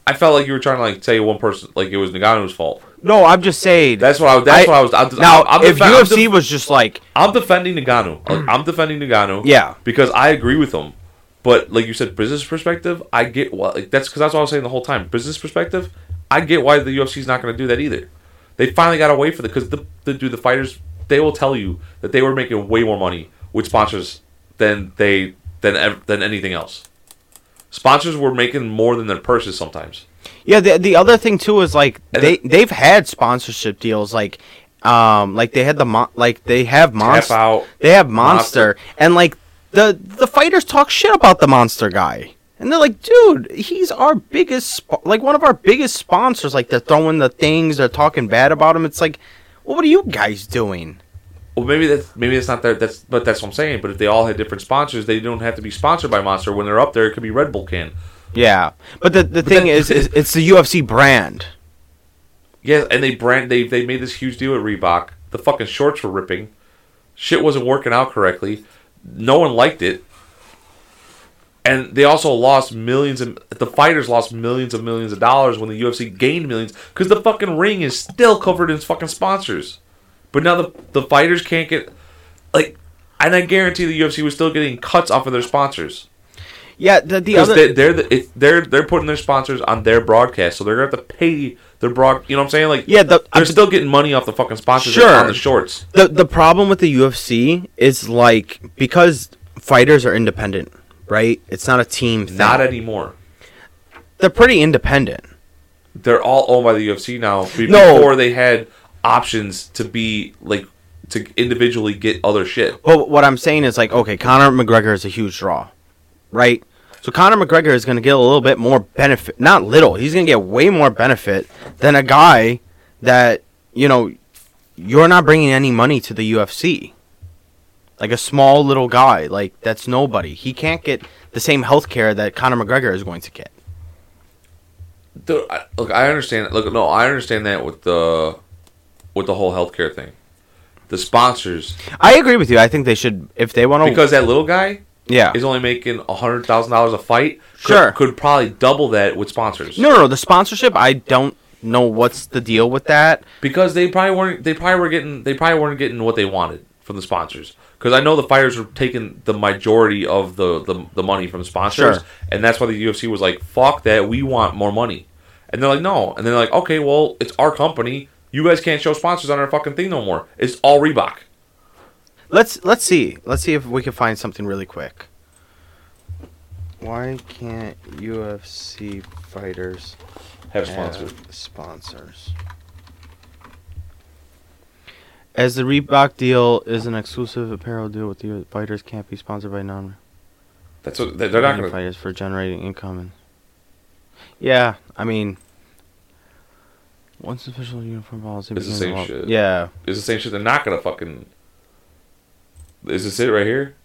I felt like you were trying to like say one person like it was Ngannou's fault. no, I'm just saying. That's what I. That's I- what I was. I'm, now, I'm, I'm if defen- UFC def- was just like, I'm defending Ngannou. Like, I'm defending Ngannou. Yeah. Because I agree with him. But like you said, business perspective, I get what. Like that's because that's what I was saying the whole time. Business perspective, I get why the UFC's not going to do that either. They finally got away for the because the the do the fighters they will tell you that they were making way more money with sponsors than they than than anything else. Sponsors were making more than their purses sometimes. yeah. The the other thing too is like And they they've had sponsorship deals like. Um, like they had the mon- like they have Monster, they have Monster, and like the the fighters talk shit about the Monster guy, and they're like, dude, he's our biggest, sp- like one of our biggest sponsors. Like they're throwing the things, they're talking bad about him. It's like, well, what are you guys doing? Well, maybe that's maybe that's not their that's but that's what I'm saying. But if they all had different sponsors, they don't have to be sponsored by Monster. When they're up there, it could be Red Bull can. Yeah, but the the thing then- is, is, it's the UFC brand. Yeah, and they brand they they made this huge deal at Reebok. The fucking shorts were ripping. Shit wasn't working out correctly. No one liked it. And they also lost millions and the fighters lost millions of millions of dollars when the UFC gained millions because the fucking ring is still covered in fucking sponsors. But now the the fighters can't get like, and I guarantee the UFC was still getting cuts off of their sponsors Yeah, the the other they, they're the, it, they're they're putting their sponsors on their broadcast, so they're gonna have to pay their broad. You know what I'm saying? Like, Yeah, the- they're I'm- still getting money off the fucking sponsors Sure. on the shorts. the the problem with the UFC is like because fighters are independent, right? It's not a team thing. Not anymore. They're pretty independent. They're all owned by the UFC now. Be- No. Before they had options to be like to individually get other shit. But what I'm saying is like, okay, Conor McGregor is a huge draw, right? So Conor McGregor is going to get a little bit more benefit, not little. He's going to get way more benefit than a guy that you know you're not bringing any money to the UFC. Like a small little guy, like that's nobody. He can't get the same health care that Conor McGregor is going to get. Dude, I, look, I understand. Look, no, I understand that with the with the whole healthcare thing. The sponsors, I agree with you. I think they should, if they want to, because that little guy yeah. is only making a hundred thousand dollars a fight. could- Sure. could probably double that with sponsors. No, no, no, the sponsorship. I don't know what's the deal with that. because they probably weren't they probably were getting they probably weren't getting what they wanted from the sponsors because I know the fighters were taking the majority of the the, the money from sponsors Sure. and that's why the UFC was like fuck that we want more money and they're like no and they're like okay well it's our company you guys can't show sponsors on our fucking thing no more it's all Reebok Let's let's see. Let's see if we can find something really quick. Why can't UFC fighters have sponsors have sponsors? As the Reebok deal is an exclusive apparel deal with the fighters can't be sponsored by non that's what they're not gonna fighters for generating income. And yeah, I mean, once official uniform policy it's the same shit. Yeah. It's the same shit. They're not gonna fucking. Is this it right here?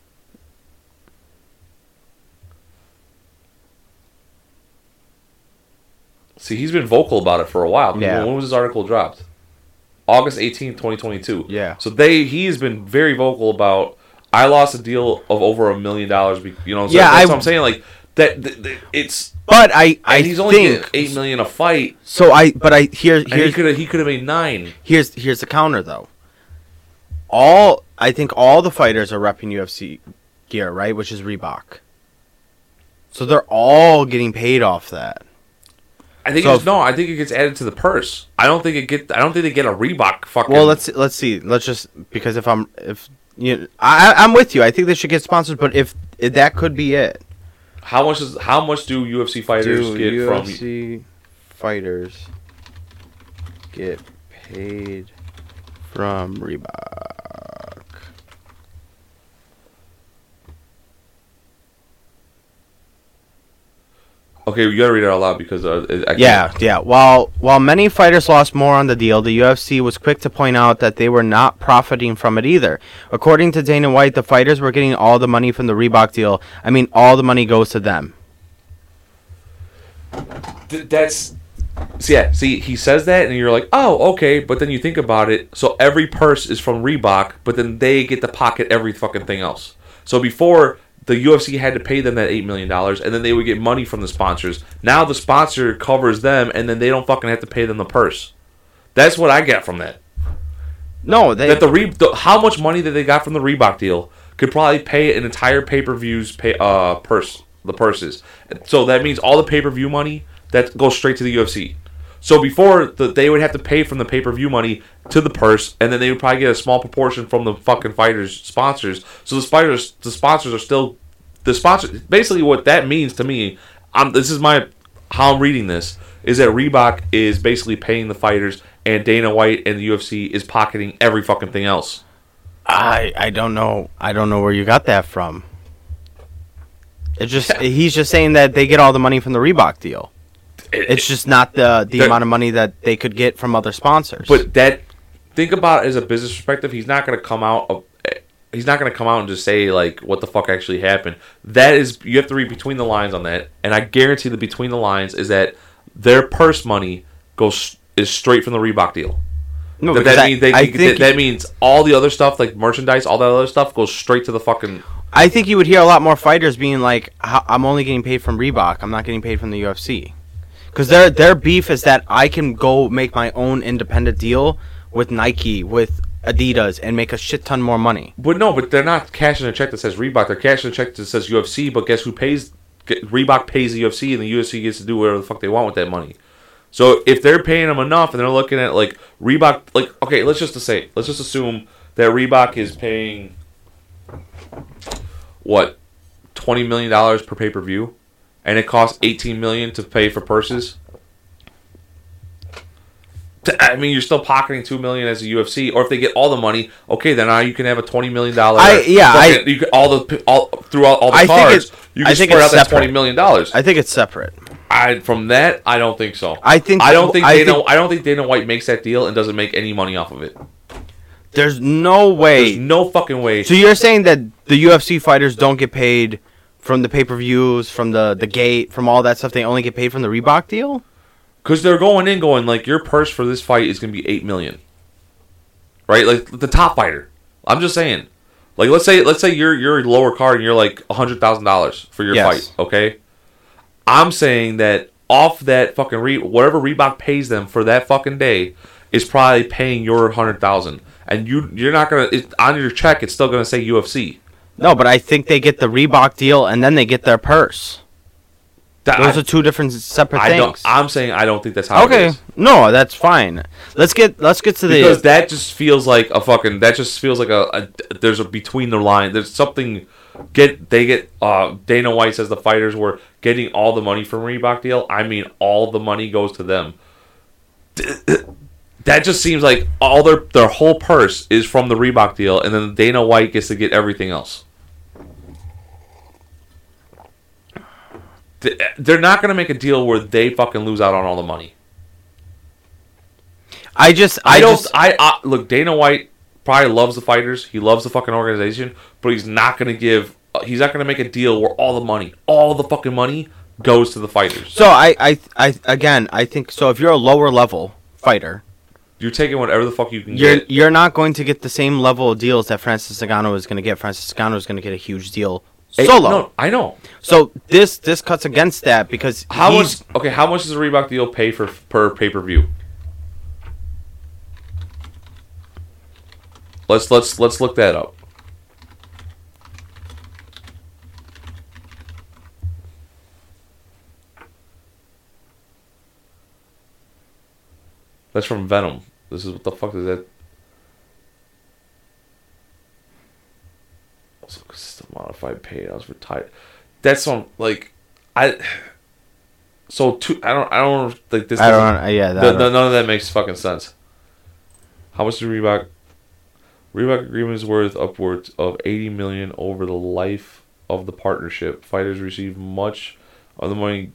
See, he's been vocal about it for a while. Yeah. When was this article dropped? August 18th, 2022. Yeah. So they he has been very vocal about I lost a deal of over a million dollars, you know, so yeah, that's I, what I'm saying like that, that it's but I, I and he's only think getting eight million a fight, so. I but I here and he could have he could have made nine. here's here's the counter though. All I think all the fighters are repping UFC gear, right? Which is Reebok. So they're all getting paid off that. I think So it's, if- no. I think it gets added to the purse. I don't think it get. I don't think they get a Reebok fucking. Well, let's let's see. Let's just because if I'm if you, I I'm with you. I think they should get sponsors, but if, if that could be it, How much is how much do UFC fighters do get from? UFC fighters get paid from Reebok? Okay, you gotta read it out loud because uh, I can't- Yeah, yeah. While while many fighters lost more on the deal, the UFC was quick to point out that they were not profiting from it either. According to Dana White, the fighters were getting all the money from the Reebok deal. I mean, all the money goes to them. Th- that's so yeah. See, he says that, and you're like, oh, okay. But then you think about it. So every purse is from Reebok, but then they get to pocket every fucking thing else. So before the UFC had to pay them that eight million dollars, and then they would get money from the sponsors. Now the sponsor covers them, and then they don't fucking have to pay them the purse. That's what I get from that. No, they That the, Re- the how much money that they got from the Reebok deal could probably pay an entire pay per views pay uh purse the purses. So that means all the pay per view money that goes straight to the UFC. So before the, they would have to pay from the pay per view money to the purse, and then they would probably get a small proportion from the fucking fighters sponsors. So the spiders the sponsors are still the sponsor. Basically, what that means to me, I'm this is my how I'm reading this is that Reebok is basically paying the fighters, and Dana White and the UFC is pocketing every fucking thing else. I I don't know. I don't know where you got that from. It just he's just saying that they get all the money from the Reebok deal. It's just not the the amount of money that they could get from other sponsors. But that think about it as a business perspective. He's not going to come out. Of, eh, he's not going to come out and just say like what the fuck actually happened. That is you have to read between the lines on that, and I guarantee the between the lines is that their purse money goes is straight from the Reebok deal. no, That, that I, means they, I that, that means all the other stuff like merchandise, all that other stuff goes straight to the fucking. I think you would hear a lot more fighters being like, "I'm only getting paid from Reebok. I'm not getting paid from the UFC." Because their their beef is that I can go make my own independent deal with Nike, with Adidas, and make a shit ton more money. But no, but they're not cashing a check that says Reebok. They're cashing a check that says UFC. But guess who pays? Reebok pays the UFC, and the UFC gets to do whatever the fuck they want with that money. So if they're paying them enough, and they're looking at like Reebok, like okay, let's just say, let's just assume that Reebok is paying what twenty million dollars per pay per view, and it costs eighteen million to pay for purses. I mean, you're still pocketing two million as a UFC, or if they get all the money, okay, then now you can have a twenty million dollar. I- yeah, I- you can, all the all throughout all the I think cards. it- you I can think spread out it's that separate. twenty million dollars. I think it's separate. I from that, I don't think so. I think- I don't think I Dana. think- I don't think Dana White makes that deal and doesn't make any money off of it. There's no There's way. no fucking way. So you're saying that the UFC fighters don't get paid from the pay per views, from the the gate, from all that stuff. They only get paid from the Reebok deal. Because they're going in, going like your purse for this fight is going to be eight million, right? Like the top fighter. I'm just saying. Like let's say let's say you're you're a lower card and you're like a hundred thousand dollars for your Yes. fight. Okay. I'm saying that off that fucking re- whatever Reebok pays them for that fucking day is probably paying your hundred thousand, and you you're not gonna it, on your check. It's still gonna say UFC. No, but I think they get the Reebok deal and then they get their purse. That- Those I- are two different separate I don't. things. I'm saying I don't think that's how it okay, no, that's fine. Let's get let's get to the because that just feels like a fucking that just feels like a, a there's a between the line there's something get they get uh Dana White says the fighters were getting all the money from Reebok deal I mean all the money goes to them that just seems like all their their whole purse is from the Reebok deal and then Dana White gets to get everything else they're not going to make a deal where they fucking lose out on all the money I just I, I, don't. just I uh, look. Dana White probably loves the fighters. He loves the fucking organization, but he's not going to give. Uh, he's not going to make a deal where all the money, all the fucking money, goes to the fighters. So I, I, I, again, I think so. If you're a lower level fighter, You're taking whatever the fuck you can you're get. you're not going to get the same level of deals that Francis Ngannou is going to get. Francis Ngannou is going to get a huge deal solo. no, I know. So this this cuts against that because How much? Okay, how much does a Reebok deal pay for per pay per view? Let's let's let's look that up. That's from Venum. This is what the fuck is that? Also, consistent I was retired. That's on like, I. So two, I don't, I don't like this. I don't. Yeah, that, Th- th- none of that makes fucking sense. How much does Reebok? Reebok agreement is worth upwards of eighty million over the life of the partnership. Fighters receive much of the money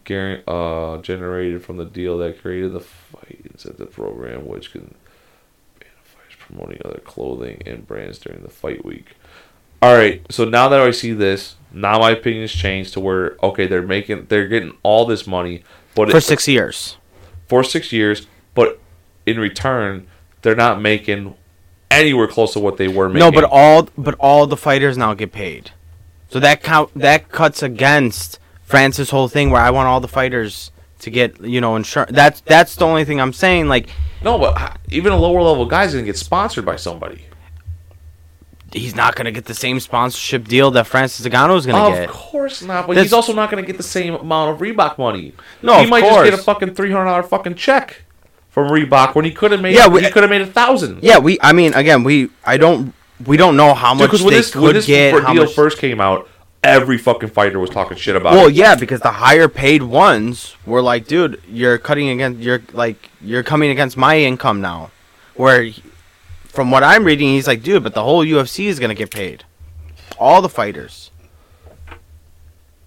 uh, generated from the deal that created the fight incentive program, which can promoting other clothing and brands during the fight week. All right, so now that I see this, now my opinion has changed to where okay, they're making, they're getting all this money, but for it- six years. for six years, but in return, they're not making anywhere close to what they were making. No, but all but all the fighters now get paid. So that count that cuts against Francis' whole thing where I want all the fighters to get you know insurance. That's that's the only thing I'm saying. Like no, but even a lower level guy's gonna get sponsored by somebody. He's not gonna get the same sponsorship deal that Francis Ngannou is gonna get. Of course not, but That's- he's also not gonna get the same amount of Reebok money. No, he might just get a fucking three hundred dollar fucking check from Reebok when he could have made. Yeah, we- he could have made a thousand. Yeah, we. I mean, again, we. I don't. We don't know how much when they this could when this get. How deal much, first came out, every fucking fighter was talking shit about well, it. yeah, because the higher paid ones were like, dude, you're cutting against. You're like, you're coming against my income now. Where, he- from what I'm reading, he's like, dude, but the whole UFC is gonna get paid. All the fighters.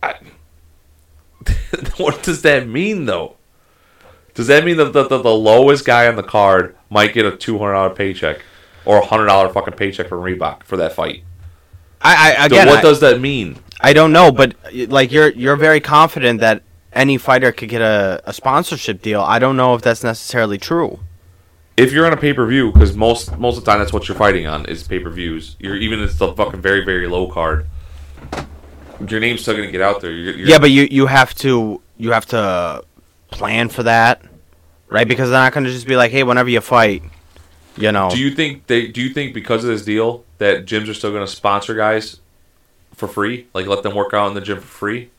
what does that mean though? Does that mean that the, the, the lowest guy on the card might get a two hundred dollar paycheck or a hundred dollar fucking paycheck from Reebok for that fight? I, I So again, what I, does that mean? I don't know, but like you're you're very confident that any fighter could get a, a sponsorship deal. I don't know if that's necessarily true. If you're on a pay per view, because most most of the time that's what you're fighting on is pay per views. You're even if it's the fucking very very low card. Your name's still gonna get out there. You're, you're, Yeah, but you you have to you have to plan for that, right? Because they're not going to just be like, hey, whenever you fight, you know. do you think they? Do you think because of this deal that gyms are still gonna sponsor guys for free? Like let them work out in the gym for free?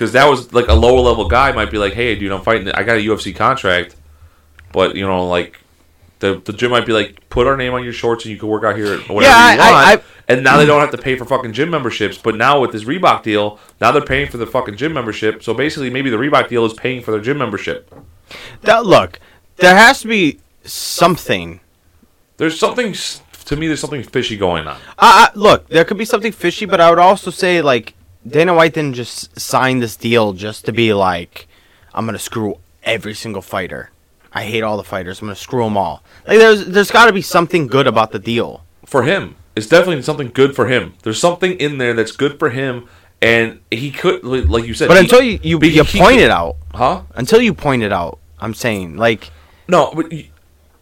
Because that was like a lower level guy might be like, "Hey, dude, I'm fighting. I got a UFC contract, but you know, like the the gym might be like, put our name on your shorts and you can work out here whenever Yeah, you I- want." I- I- and now they don't have to pay for fucking gym memberships. But now with this Reebok deal, now they're paying for the fucking gym membership. So basically, maybe the Reebok deal is paying for their gym membership. That- look, there has to be something. There's something to me. There's something fishy going on. Uh, look, there could be something fishy, but I would also say like Dana White didn't just sign this deal just to be like, I'm gonna screw every single fighter. I hate all the fighters. I'm gonna screw them all. Like there's there's got to be something good about the deal. for him. It's definitely something good for him. There's something in there that's good for him, and he could, like you said. But he- until you you, you he point could- it out, huh? until you point it out, I'm saying like No, but you,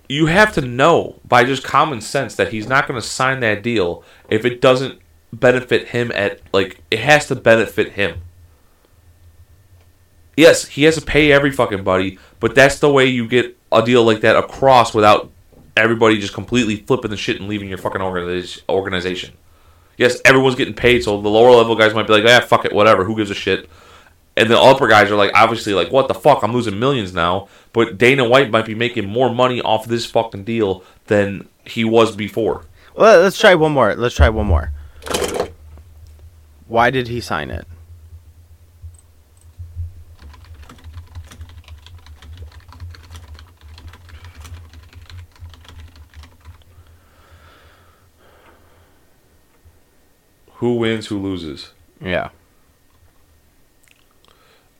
you have to know by just common sense that he's not going to sign that deal if it doesn't benefit him. At like, it has to benefit him. Yes, he has to pay every fucking buddy, but that's the way you get a deal like that across without everybody just completely flipping the shit and leaving your fucking organization. Yes, everyone's getting paid, so the lower level guys might be like, "Ah, fuck it, whatever. Who gives a shit?" And the upper guys are like, obviously, like, "What the fuck? I'm losing millions now." But Dana White might be making more money off this fucking deal than he was before. Well, let's try one more. Let's try one more. Why did he sign it? Who wins? Who loses? Yeah.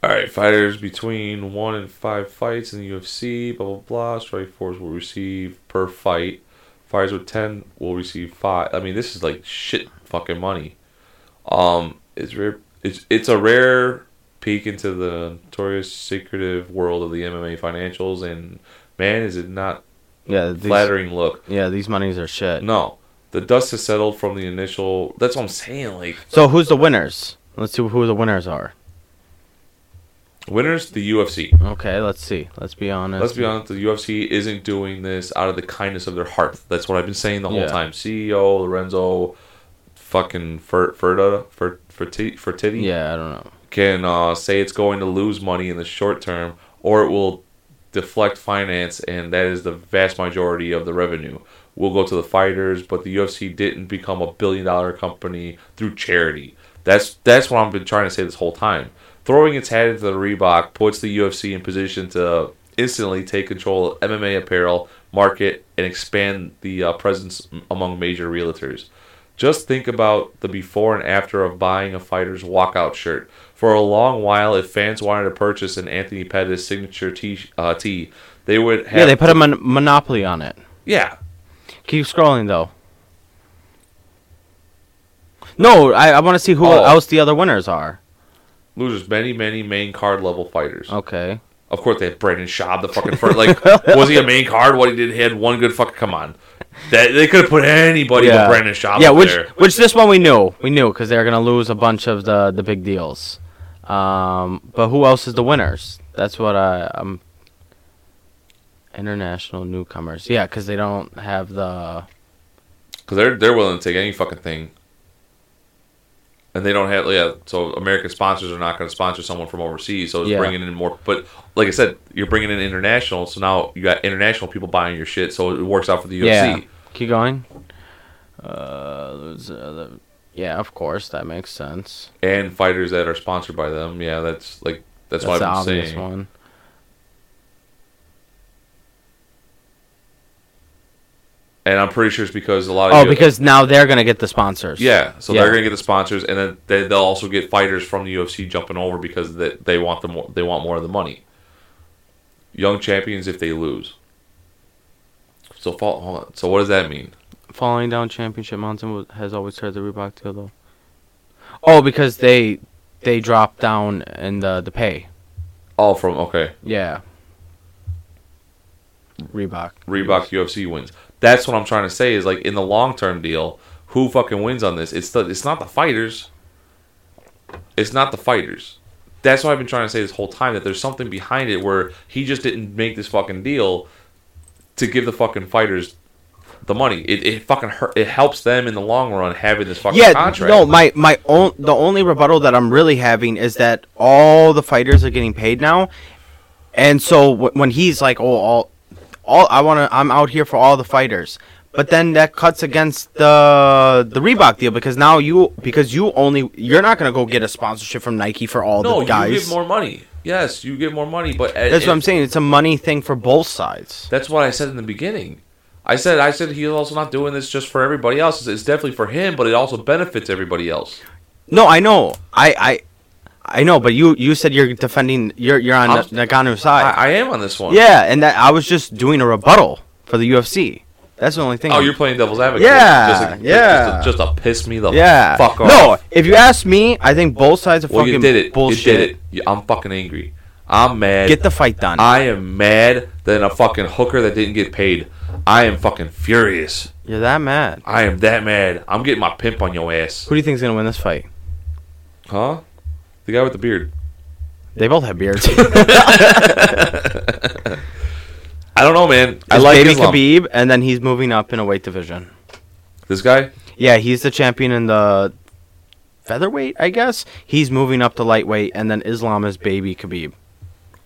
All right, fighters between one and five fights in the UFC, blah blah blah. Strikeforce will receive per fight. Fighters with ten will receive five. I mean, this is like shit fucking money. Um, is Re- it's it's a rare peek into the notorious secretive world of the MMA financials, and man, is it not Yeah, these, flattering look. yeah, these monies are shit. No, the dust has settled from the initial. That's what I'm saying. Like So who's the winners? Let's see who the winners are. winners, the UFC. Okay, let's see. Let's be honest. Let's be honest, the UFC isn't doing this out of the kindness of their heart. That's what I've been saying the whole Yeah. time. CEO Lorenzo, fucking Fer, Ferda, Fer, Ferti, Fertitti Yeah, I don't know. can uh, say it's going to lose money in the short term, or it will deflect finance, and that is the vast majority of the revenue. Will go to the fighters, but the UFC didn't become a billion dollar company through charity. That's that's what I've been trying to say this whole time. Throwing its hat into the Reebok puts the UFC in position to instantly take control of MMA apparel market and expand the uh, presence among major realtors. Just think about the before and after of buying a fighter's walkout shirt. For a long while, if fans wanted to purchase an Anthony Pettis signature tee, uh, tee they would have. Yeah, they put a mon- monopoly on it. Yeah, Keep scrolling though. No, I, I want to see who Oh. else the other winners are. losers, many, many main card level fighters. Okay. Of course, they had Brandon Schaub, the fucking first. Like, was he a main card? What he did, he had one good fucking. Come on, that, they could have put anybody but Brandon Schaub. yeah, which there. which this one we knew, we knew because they're gonna lose a bunch of the the big deals. Um, but who else is the winners? That's what I'm. International newcomers, yeah, because they don't have the because they're they're willing to take any fucking thing, and they don't have yeah. So American sponsors are not going to sponsor someone from overseas. So it's Yeah. bringing in more. But like I said, you're bringing in international. So now you got international people buying your shit. So it works out for the yeah. UFC. Keep going. Uh, uh, the- yeah, of course that makes sense. and fighters that are sponsored by them. Yeah, that's like that's, That's what I'm saying. one. And I'm pretty sure it's because a lot of Oh, you- because now they're gonna get the sponsors. yeah, so Yeah. they're gonna get the sponsors, and then they, they'll also get fighters from the UFC jumping over because they, they want the more, they want more of the money. Young champions if they lose. So fall, hold on. So what does that mean? Falling down championship mountain has always heard the Reebok deal though. Oh, because they they drop down in the the pay. Oh, from okay, Yeah. Reebok. Reebok UFC wins. That's what I'm trying to say. Is like in the long term deal, who fucking wins on this? It's the it's not the fighters. It's not the fighters. That's what I've been trying to say this whole time. That there's something behind it where he just didn't make this fucking deal to give the fucking fighters the money. It, it fucking hurt. It helps them in the long run having this fucking Yeah, contract. no, my my own the only rebuttal that I'm really having is that all the fighters are getting paid now, and so w- when he's like, "Oh, all, all I want to, I'm out here for all the fighters," but then that cuts against the the Reebok deal because now you because you only you're not gonna go get a sponsorship from Nike for all no, the guys. No, you get more money. Yes, you get more money, but That's what I'm saying. It's a money thing for both sides. That's what I said in the beginning. I said I said he's also not doing this just for everybody else. It's, it's definitely for him, but it also benefits everybody else. No, I know. I I I know, but you you said you're defending. You're you're on I'm- Ngannou's side. I, I am on this one. Yeah, and that I was just doing a rebuttal for the UFC. That's the only thing. Oh, you're playing devil's advocate. Yeah, just to, yeah. Just to, just to piss me the yeah. fuck off. No, if you ask me, I think both sides are well, fucking you did it. bullshit. You did it. You- I'm fucking angry. I'm mad. Get the fight done. I am mad than a fucking hooker that didn't get paid. I am fucking furious. You're that mad. I am that mad. I'm getting my pimp on your ass. Who do you think's gonna win this fight? Huh? The guy with the beard. They both have beards. I don't know, man. I It's like baby Islam. Khabib, and then he's moving up in a weight division. This guy. Yeah, he's the champion in the featherweight, I guess. He's moving up to lightweight, and then Islam is baby Khabib.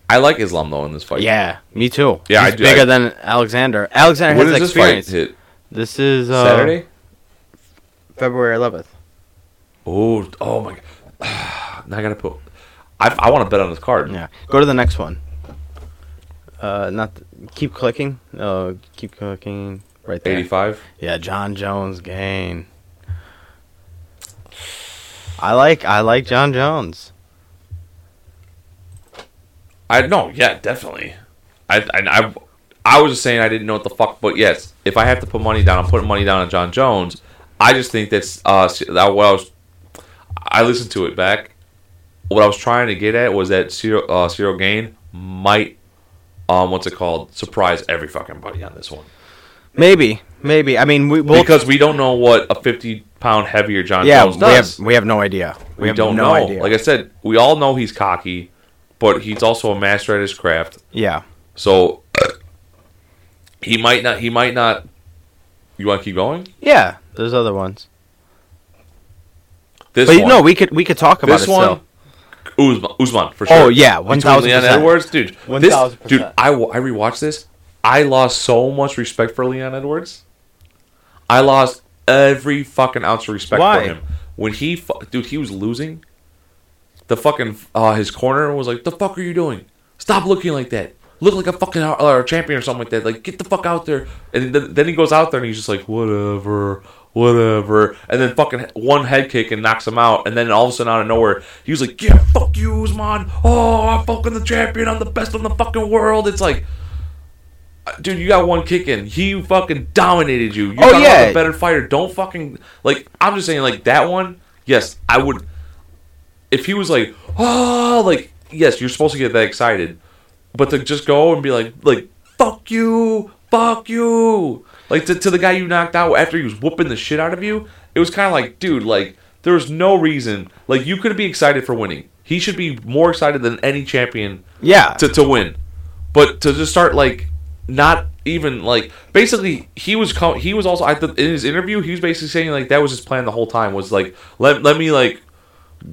I like Islam though in this fight. Yeah, me too. Yeah, he's I do- bigger I- than Alexander. Alexander When has does this fight experience. hit? This is uh, Saturday. February 11th. Oh, oh my! God. I gotta put. I, I want to bet on this card. Yeah. Go to the next one. Uh, not th- keep clicking. Uh, keep clicking right there. Eighty-five. Yeah, Jon Jones Gane. I like I like Jon Jones. I no, yeah, definitely. I, I I I was just saying I didn't know what the fuck, but yes, if I have to put money down, I'm putting money down on Jon Jones. I just think that's uh that what I was. I listened to it back, what I was trying to get at was that Ciryl, uh, Ciryl Gane might, um, what's it called, surprise every fucking buddy on this one Maybe, maybe. I mean, we we'll, because we don't know what a fifty pound heavier Jon yeah, Jones we have we have no idea. We, We, don't no know. idea. Like I said, we all know he's cocky, but he's also a master at his craft. yeah, So he might not. He might not. You want to keep going? yeah. There's other ones, This but one, no, we could we could talk about this it one, still. Usman, Usman for sure. Oh, yeah, Between 1000%. Leon Edwards, dude. This, 1000%. dude, I I rewatched this. I lost so much respect for Leon Edwards. I lost every fucking ounce of respect Why? for him when he, fu- dude, he was losing. The fucking uh, his corner was like, "The fuck are you doing? Stop looking like that. Look like a fucking uh, champion or something like that. Like, get the fuck out there." And then, then he goes out there and he's just like, "Whatever, whatever." And then fucking one head kick and knocks him out. And then all of a sudden, out of nowhere, he was like, "Yeah, fuck you, Usman. Oh, I'm fucking the champion. I'm the best in the fucking world." It's like. uh, Dude, you got one kick in. He fucking dominated you. You Oh, got yeah. a better fighter. Don't fucking like. I'm just saying, like that one. Yes, I would if he was like, oh, like, yes, you're supposed to get that excited, but to just go and be like, like, fuck you, fuck you, like to, to the guy you knocked out after he was whooping the shit out of you, it was kind of like, dude, like, there was no reason, like, you could be excited for winning. He should be more excited than any champion Yeah, to, to win, but to just start like not even like basically he was com- he was also I th- in his interview he was basically saying like that was his plan the whole time was like let let me like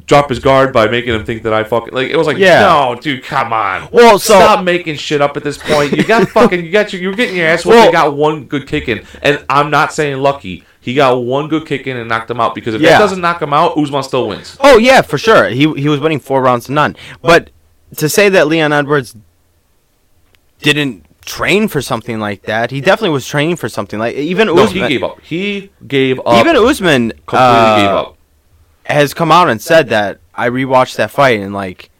drop his guard by making him think that I fucking like it was like Yeah. no dude come on Well, so- stop making shit up at this point you got fucking you got your you're getting your ass Well- you got one good kick in and I'm not saying lucky he got one good kick in and knocked him out because if Yeah. that doesn't knock him out Usman still wins Oh yeah, for sure. He he was winning four rounds to none. But to say that Leon Edwards didn't train for something like that, he definitely was training for something like even no Usman. he gave up he gave up Even Usman completely uh, gave up has come out and said that I rewatched that fight and like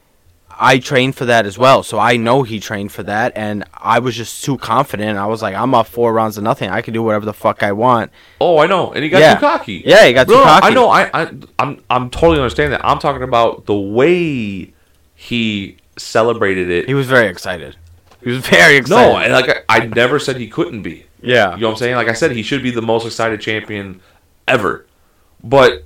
I trained for that as well. So I know he trained for that and I was just too confident. I was like, I'm up four rounds to nothing. I can do whatever the fuck I want. Oh, I know, and he got Yeah. too cocky. Yeah, he got too no, no, cocky. I know. I, I, I'm, I'm totally understanding that. I'm talking about the way he celebrated it. He was very excited. He was very excited. no, and like I, I never said he couldn't be. yeah. You know what I'm saying? Like I said, he should be the most excited champion ever. But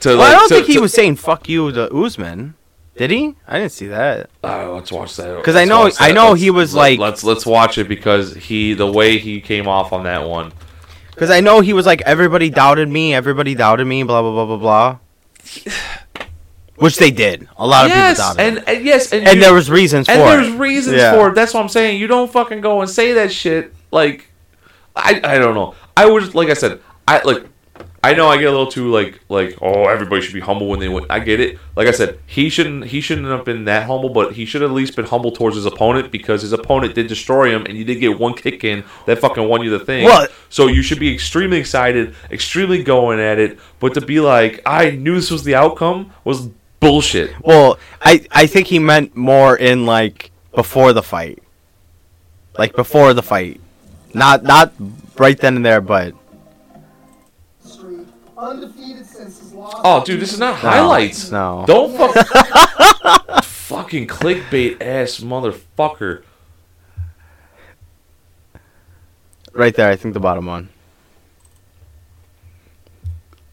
to Well, like, I don't to- think he to- was saying "fuck you" to Usman. Did he? I didn't see that. Uh, let's watch that. 'Cause I know- I know Let's- he was let- like- Let's let's watch it because he the way he came off on that one. Because I know he was like, everybody doubted me, everybody doubted me, blah blah blah blah blah. Which they did. A lot of yes, people doubted. and, and yes, and, and you- there was reasons for and there's reasons Yeah. for it. That's what I'm saying. You don't fucking go and say that shit. Like, I I don't know. I was like I said. I like. I know I get a little too like like oh everybody should be humble when they win. I get it. Like I said, he shouldn't he shouldn't have been that humble, but he should at least been humble towards his opponent because his opponent did destroy him, and you did get one kick in that fucking won you the thing. Well- so you should be extremely excited, extremely going at it. But to be like I knew this was the outcome was bullshit. Well, I I think he meant more in like before the fight, like before the fight, not not right then and there, but undefeated since his loss. Oh, dude, this is not highlights. no. Don't fuck. fucking clickbait ass motherfucker. right there, I think the bottom one.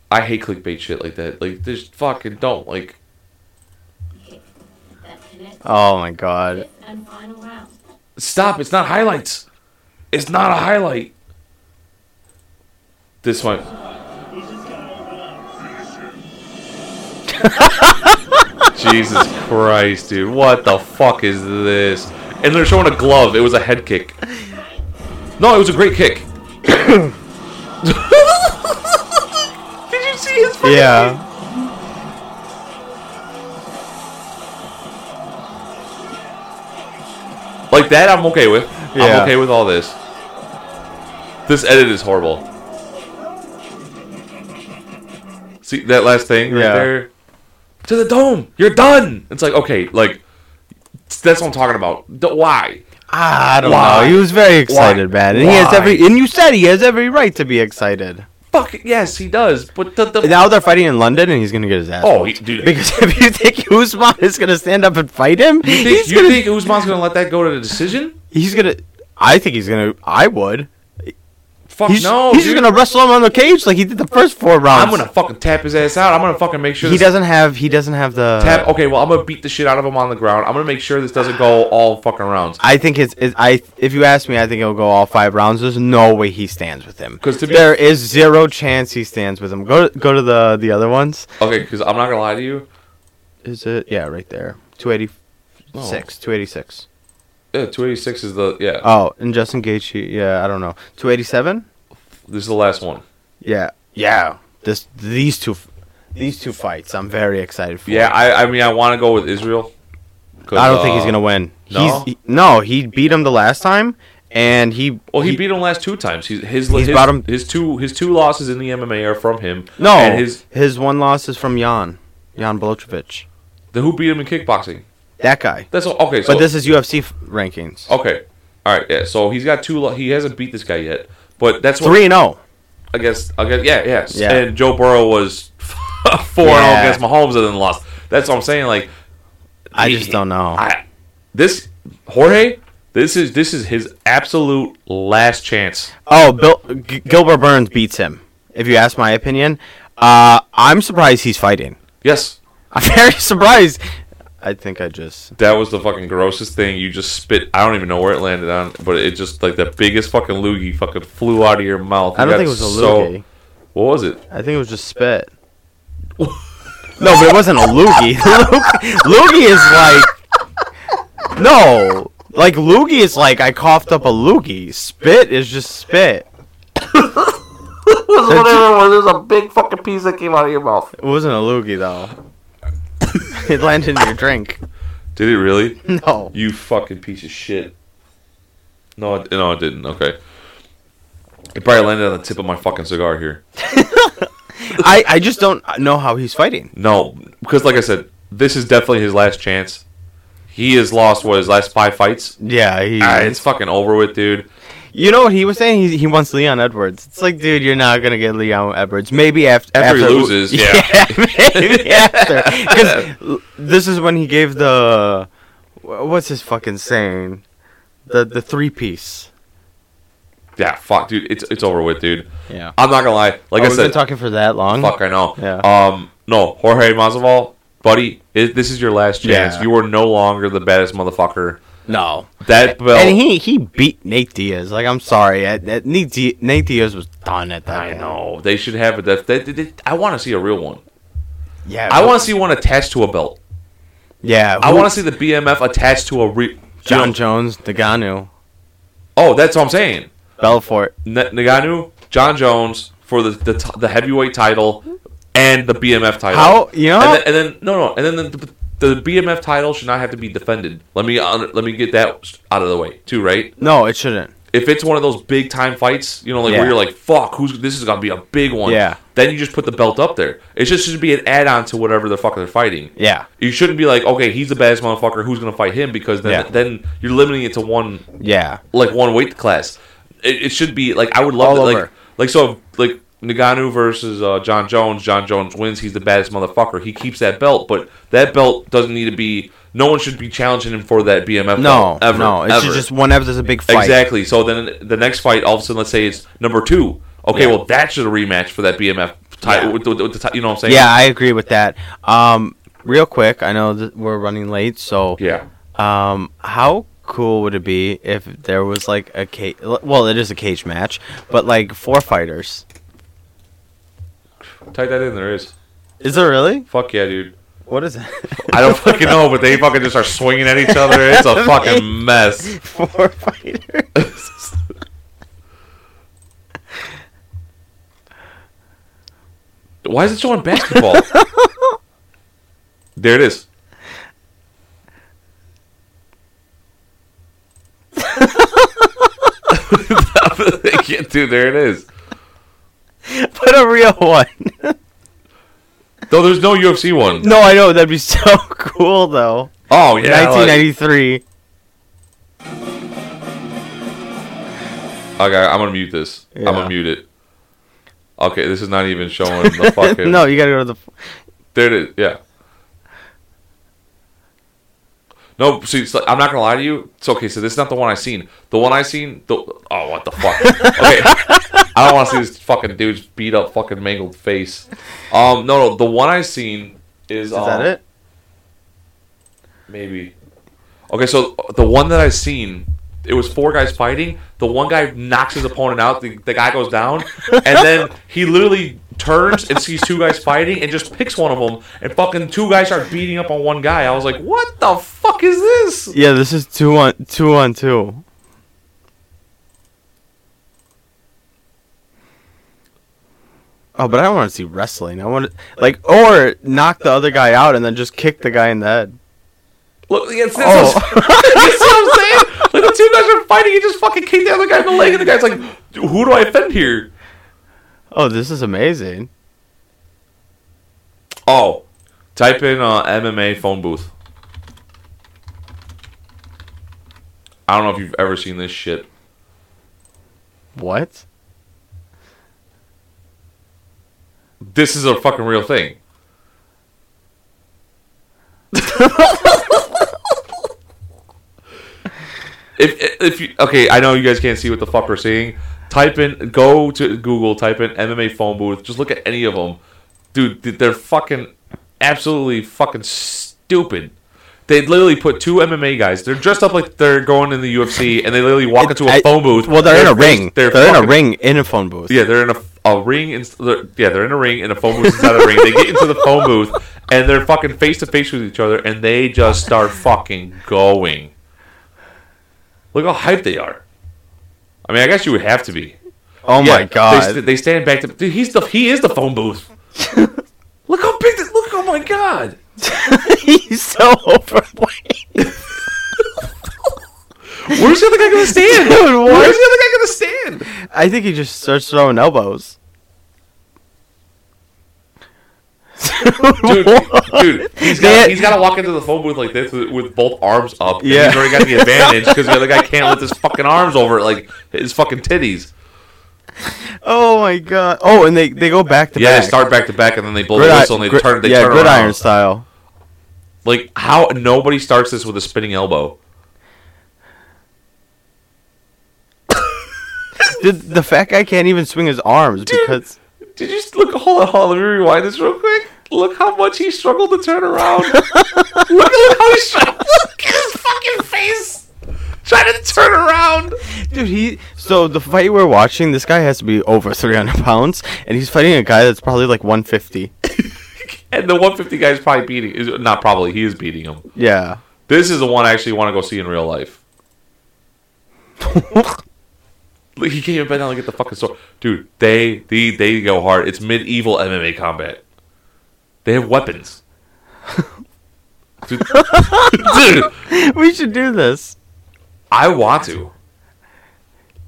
I hate clickbait shit like that. Like, just fucking don't. Like, Oh my god. fifth and final round. stop. It's not highlights. It's not a highlight. This one. Jesus Christ, dude. What the fuck is this? And they're showing a glove. It was a head kick. No, it was a great kick. Did you see his fucking Yeah. Like that, I'm okay with. Yeah. I'm okay with all this. This edit is horrible. See that last thing right Yeah. there? To the dome. You're done. It's like okay, like that's what I'm talking about. D- why? Ah, I don't Why? know. He was very excited, Why? man, and he has Why? every. And you said he has every right to be excited. fuck yes, he does. But the, the Now they're fighting in London, and he's gonna get his ass. oh, whooped. he, dude, because if you think Usman is gonna stand up and fight him, you think he's you gonna. think Usman's gonna let that go to the decision? he's gonna. I think he's gonna. I would. Fuck he's, no. He's dude. just gonna wrestle him on the cage like he did the first four rounds. I'm gonna fucking tap his ass out. I'm gonna fucking make sure he doesn't have he doesn't have the tap. Okay, well I'm gonna beat the shit out of him on the ground. I'm gonna make sure this doesn't go all fucking rounds. I think it's I if you ask me, I think it'll go all five rounds. There's no way he stands with him because be- there is zero chance he stands with him. Go to, go to the the other ones. Okay, because I'm not gonna lie to you. Is it yeah right there 286 oh. 286. Yeah, 286 is the yeah. Oh, and Justin Gaethje. Yeah, I don't know. Two eighty seven. this is the last one. Yeah. Yeah. This these two these two fights I'm very excited for. Yeah, I I mean I want to go with Israel. I don't think he's uh, going to win. no? He's he, no, he beat him the last time and he Well, he, beat him last two times. He's his He's his, him- his two his two losses in the MMA are from him. No, and his his one loss is from Jan. Jan Blachowicz. the who beat him in kickboxing. That guy. That's all- okay. So but this is UFC f- rankings. okay. All right, yeah. So he's got two. He hasn't beat this guy yet, but that's what 3 and oh. 0. I guess. I guess. Yeah. Yes. Yeah. And Joe Burrow was four and Yeah. zero against Mahomes and then lost. That's what I'm saying. Like, I he- just don't know. I this Jorge. This is this is his absolute last chance. oh, Bill G- Gilbert Burns beats him. If you ask my opinion, uh, I'm surprised he's fighting. Yes, I'm very surprised. I think I just that was the fucking grossest thing. You just spit. I don't even know where it landed on, but it just like the biggest fucking loogie fucking flew out of your mouth. I don't got think it was a so- loogie. What was it? I think it was just spit. no, but it wasn't a loogie. Loogie is like no, like loogie is like I coughed up a loogie. Spit is just spit. Whatever. was a big fucking piece that came out of your mouth. It wasn't a loogie though. it landed in your drink. Did it really? No, You fucking piece of shit. No, it, no, it didn't. Okay. It probably landed on the tip of my fucking cigar here. I I just don't know how he's fighting. No, because like I said, this is definitely his last chance. He has lost what his last five fights. Yeah, he. Ah, it's fucking over with, dude. You know what he was saying? He, he wants Leon Edwards. It's like, dude, you're not gonna get Leon Edwards. Maybe after After he loses, yeah. maybe after. Because this is when he gave the what's his fucking saying? The the three piece. Yeah, fuck, dude. It's it's over with, dude. Yeah. I'm not gonna lie. Like oh, I we've been said, talking for that long. fuck, I know. Yeah. Um, no, Jorge Masvidal, buddy, it, this is your last chance. Yeah. You are no longer the baddest motherfucker. No. That belt. and he he beat Nate Diaz. Like I'm sorry, uh, Nate, Di- Nate Diaz was done at that. I point. know they should have it. That, that, that- I want to see a real one. Yeah. I want to see one attached to a belt. Yeah. I want to see the BMF attached to a re. Jon Jones, Ngannou, Oh, that's what I'm saying. Belfort. N- Ngannou, Jon Jones for the, the t- the heavyweight title and the BMF title. How you know? And then, and then no, no, and then the, the, the BMF title should not have to be defended. Let me uh, let me get that out of the way too. Right? no, it shouldn't. If it's one of those big time fights, you know, like Yeah. where you're like, "Fuck, who's this is gonna be a big one." Yeah. Then you just put the belt up there. It just should be an add on to whatever the fuck they're fighting. Yeah. You shouldn't be like, okay, he's the baddest motherfucker. Who's gonna fight him? Because then, Yeah. then you're limiting it to one Yeah. like one weight class. It, it should be like I would love All it, like like so like Ngannou versus uh, Jon Jones. Jon Jones wins. He's the baddest motherfucker. He keeps that belt, but that belt doesn't need to be. No one should be challenging him for that BMF. No, belt, ever. no. It ever. just whenever there's a big fight. exactly. So then the next fight, all of a sudden, let's say it's number two. Okay, Yeah. well that should a rematch for that BMF title. Yeah. With the, with the, you know what I'm saying? Yeah, I agree with that. Um, real quick, I know that we're running late, so Yeah. um, how cool would it be if there was like a cage? Well, it is a cage match, but like four fighters. Type that in. There is. Is there really? Fuck yeah, dude. What is it? I don't fucking know, but they fucking just start swinging at each other. It's a fucking mess. four fighters. Why is it showing basketball? there it is. Dude, there it is. Put a real one. Though there's no UFC one. no, I know that'd be so cool though. Oh yeah. like- 1993. okay, I'm gonna mute this. I'm gonna mute it. Okay, this is not even showing the fucking. no, you gotta go to the. There it is. Yeah. No, see, like- I'm not gonna lie to you. It's okay. So this is not the one I seen. The one I seen. The oh, what the fuck? okay, I don't want to see this fucking dude's beat up, fucking mangled face. Um, no, no, the one I seen is. Is that um, it? Maybe. Okay, so the one that I seen, it was four guys fighting. The one guy knocks his opponent out. The, the guy goes down, and then he literally turns and sees two guys fighting and just picks one of them. And fucking two guys start beating up on one guy. I was like, what the fuck is this? Yeah, this is two on two on two. Oh, but I don't want to see wrestling. I want to like or knock the other guy out and then just kick the guy in the head. Look, it's, it's, Oh. you see what I'm saying? Like the two guys are fighting. He just fucking kicked the other guy in the leg, and the guy's like, who do I offend here? Oh, this is amazing. Oh, type in uh, MMA phone booth. I don't know if you've ever seen this shit. What? This is a fucking real thing. if if you okay, I know you guys can't see what the fuck we're seeing. Type in, go to Google, type in MMA phone booth. Just look at any of them, dude. They're fucking absolutely fucking stupid. They literally put two MMA guys. They're dressed up like they're going in the UFC, and they literally walk into a phone booth. Well, they're in a ring. They're, in a ring in a phone booth. yeah, they're in a, a ring. In, yeah, they're in a ring and a phone booth inside a ring. They get into the phone booth and they're fucking face to face with each other, and they just start fucking going. Look how hyped they are. I mean, I guess you would have to be. Oh Yeah, my god. They, they stand back to. Dude, he's the he is the phone booth. look how big. This, look! Oh my god. He's so overweight. Where's the other guy gonna stand? Dude. Where's the other guy gonna stand? I think he just starts throwing elbows. dude, dude, he's got he's got to walk into the phone booth like this with, with both arms up. Yeah. he's already got the advantage because the other guy can't lift his fucking arms over like his fucking titties. Oh my god. Oh, and they, they go back to back. Yeah, back. they start back to back and then they blow the whistle and they gri- turn. They yeah, turn gridiron around. style. Like how nobody starts this with a spinning elbow. Dude, the fat guy can't even swing his arms because Did you look? Hold on, hold on. Let me rewind this real quick. Look how much he struggled to turn around. look, look how he struggled. Look at his fucking face. Trying to turn around. dude, he. So the fight we're watching, this guy has to be over 300 pounds, and he's fighting a guy that's probably like 150. And the 150 guy is probably beating. Is not probably. He is beating him. Yeah. This is the one I actually want to go see in real life. He can't even bend down and get the fucking sword. Dude, they, they they go hard. It's medieval MMA combat. They have weapons. Dude, dude, we should do this. I want to.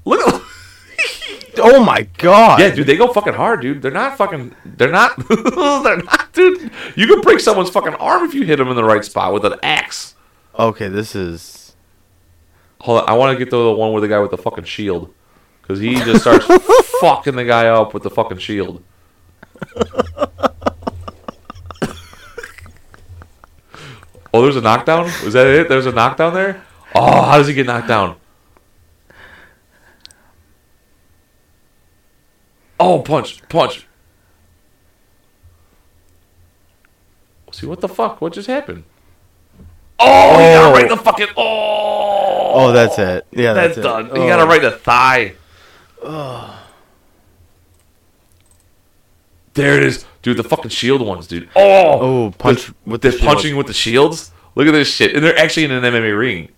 Look at Oh my god. Yeah, dude, they go fucking hard, dude. They're not fucking they're not they're not dude. You can break someone's fucking arm if you hit them in the right spot with an axe. Okay, this is. Hold on, I want to get to the one with the guy with the fucking shield. Because he just starts fucking the guy up with the fucking shield. oh, there's a knockdown? Was that it? There's a knockdown there? Oh, how does he get knocked down? Oh, punch, punch. See, what the fuck? What just happened? Oh, he got right in the oh. fucking. Oh, Oh, that's it. Yeah, that's, that's, it. done. Oh. He got him right in the thigh. There it is, dude. The fucking shield ones, dude. Oh, Oh, punch with they're punching with the shields. Look at this shit, and they're actually in an MMA ring.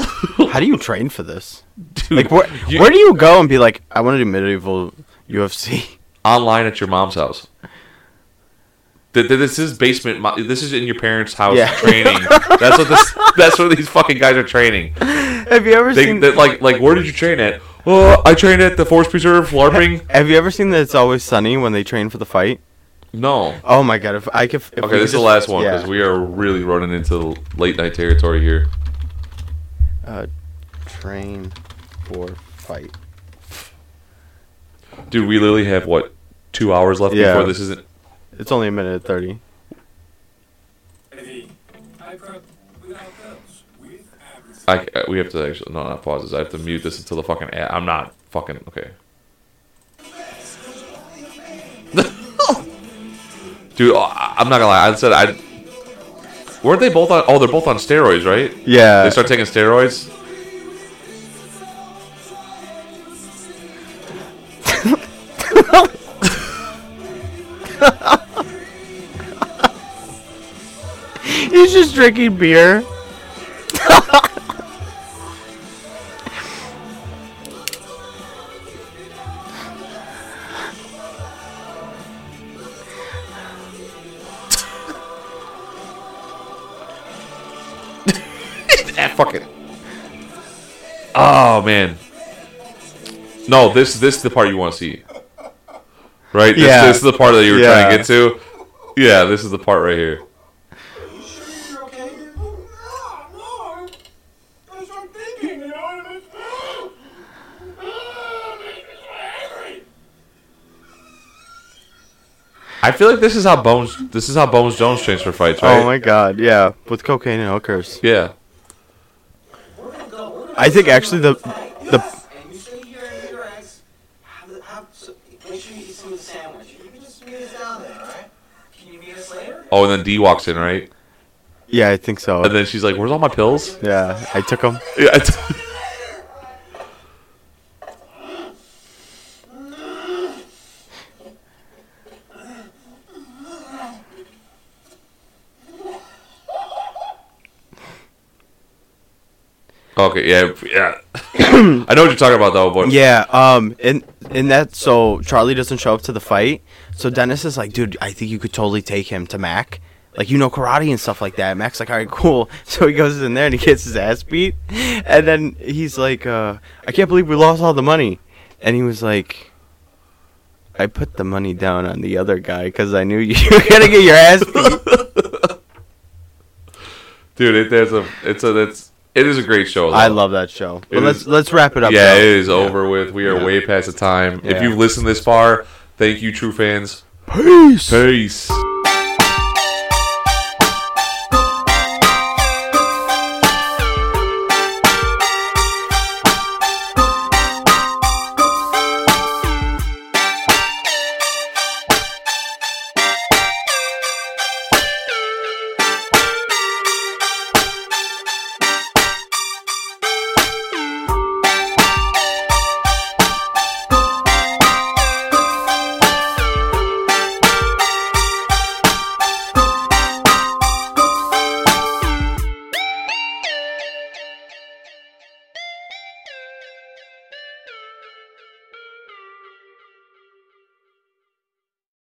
How do you train for this? Dude, Like, where, you- where do you go and be like, I want to do medieval UFC? online at your mom's house. Th- th- This is basement. This is in your parents' house Yeah. training. That's what this. That's what these fucking guys are training. Have you ever They, seen they- like, like, where did you train at? Oh, I trained at the Forest Preserve LARPing. Have you ever seen that It's Always Sunny when they train for the fight? No. Oh my god! If I could, if Okay, this is the last one because yeah. we are really running into late night territory here. uh, train for fight. Dude, we literally have what two hours left Yeah. before this isn't. It's only a minute and thirty. I prep without pills. With Abbott. I, I- we have to actually no, not pause this. I have to mute this until the fucking. Ad, I'm not fucking okay. Dude, oh, I- I'm not gonna lie. I said I. Weren't they both on? Oh, they're both on steroids, right? Yeah. They start taking steroids. Drinking beer. Ah, fuck it. Oh man. No, this this is the part you want to see. Right? This, Yeah. this is the part that you were trying to get to. Yeah, this is the part right here. You're okay? That's what I'm thinking, you know what I mean? I feel like this is how Bones this is how Bones Jones trains for fights, right? Oh my god, yeah, with cocaine and hookers. Yeah. I think actually the the And you stay here and the- have, so, make sure you eat some of the sandwich. You just meet us down there, alright? Can you meet us later? Oh, and then Dee walks in, right? yeah, I think so. And then she's like, "Where's all my pills?" Yeah, I took them. Yeah. I t- okay. Yeah. Yeah. I know what you're talking about, though. But Yeah, um, in in that, so Charlie doesn't show up to the fight. So Dennis is like, dude, I think you could totally take him to Mac. Like, you know karate and stuff like that. Mac's like, all right, cool. So he goes in there and he gets his ass beat. And then he's like, uh, I can't believe we lost all the money. And he was like, I put the money down on the other guy because I knew you were going to get your ass beat. dude, it, there's a it's a it's it is a great show. Though. I love that show. But It let's is- let's wrap it up. Yeah, though. it is over with. We are Yeah. way past the time. If you've listened this far, thank you, true fans. Peace. Peace.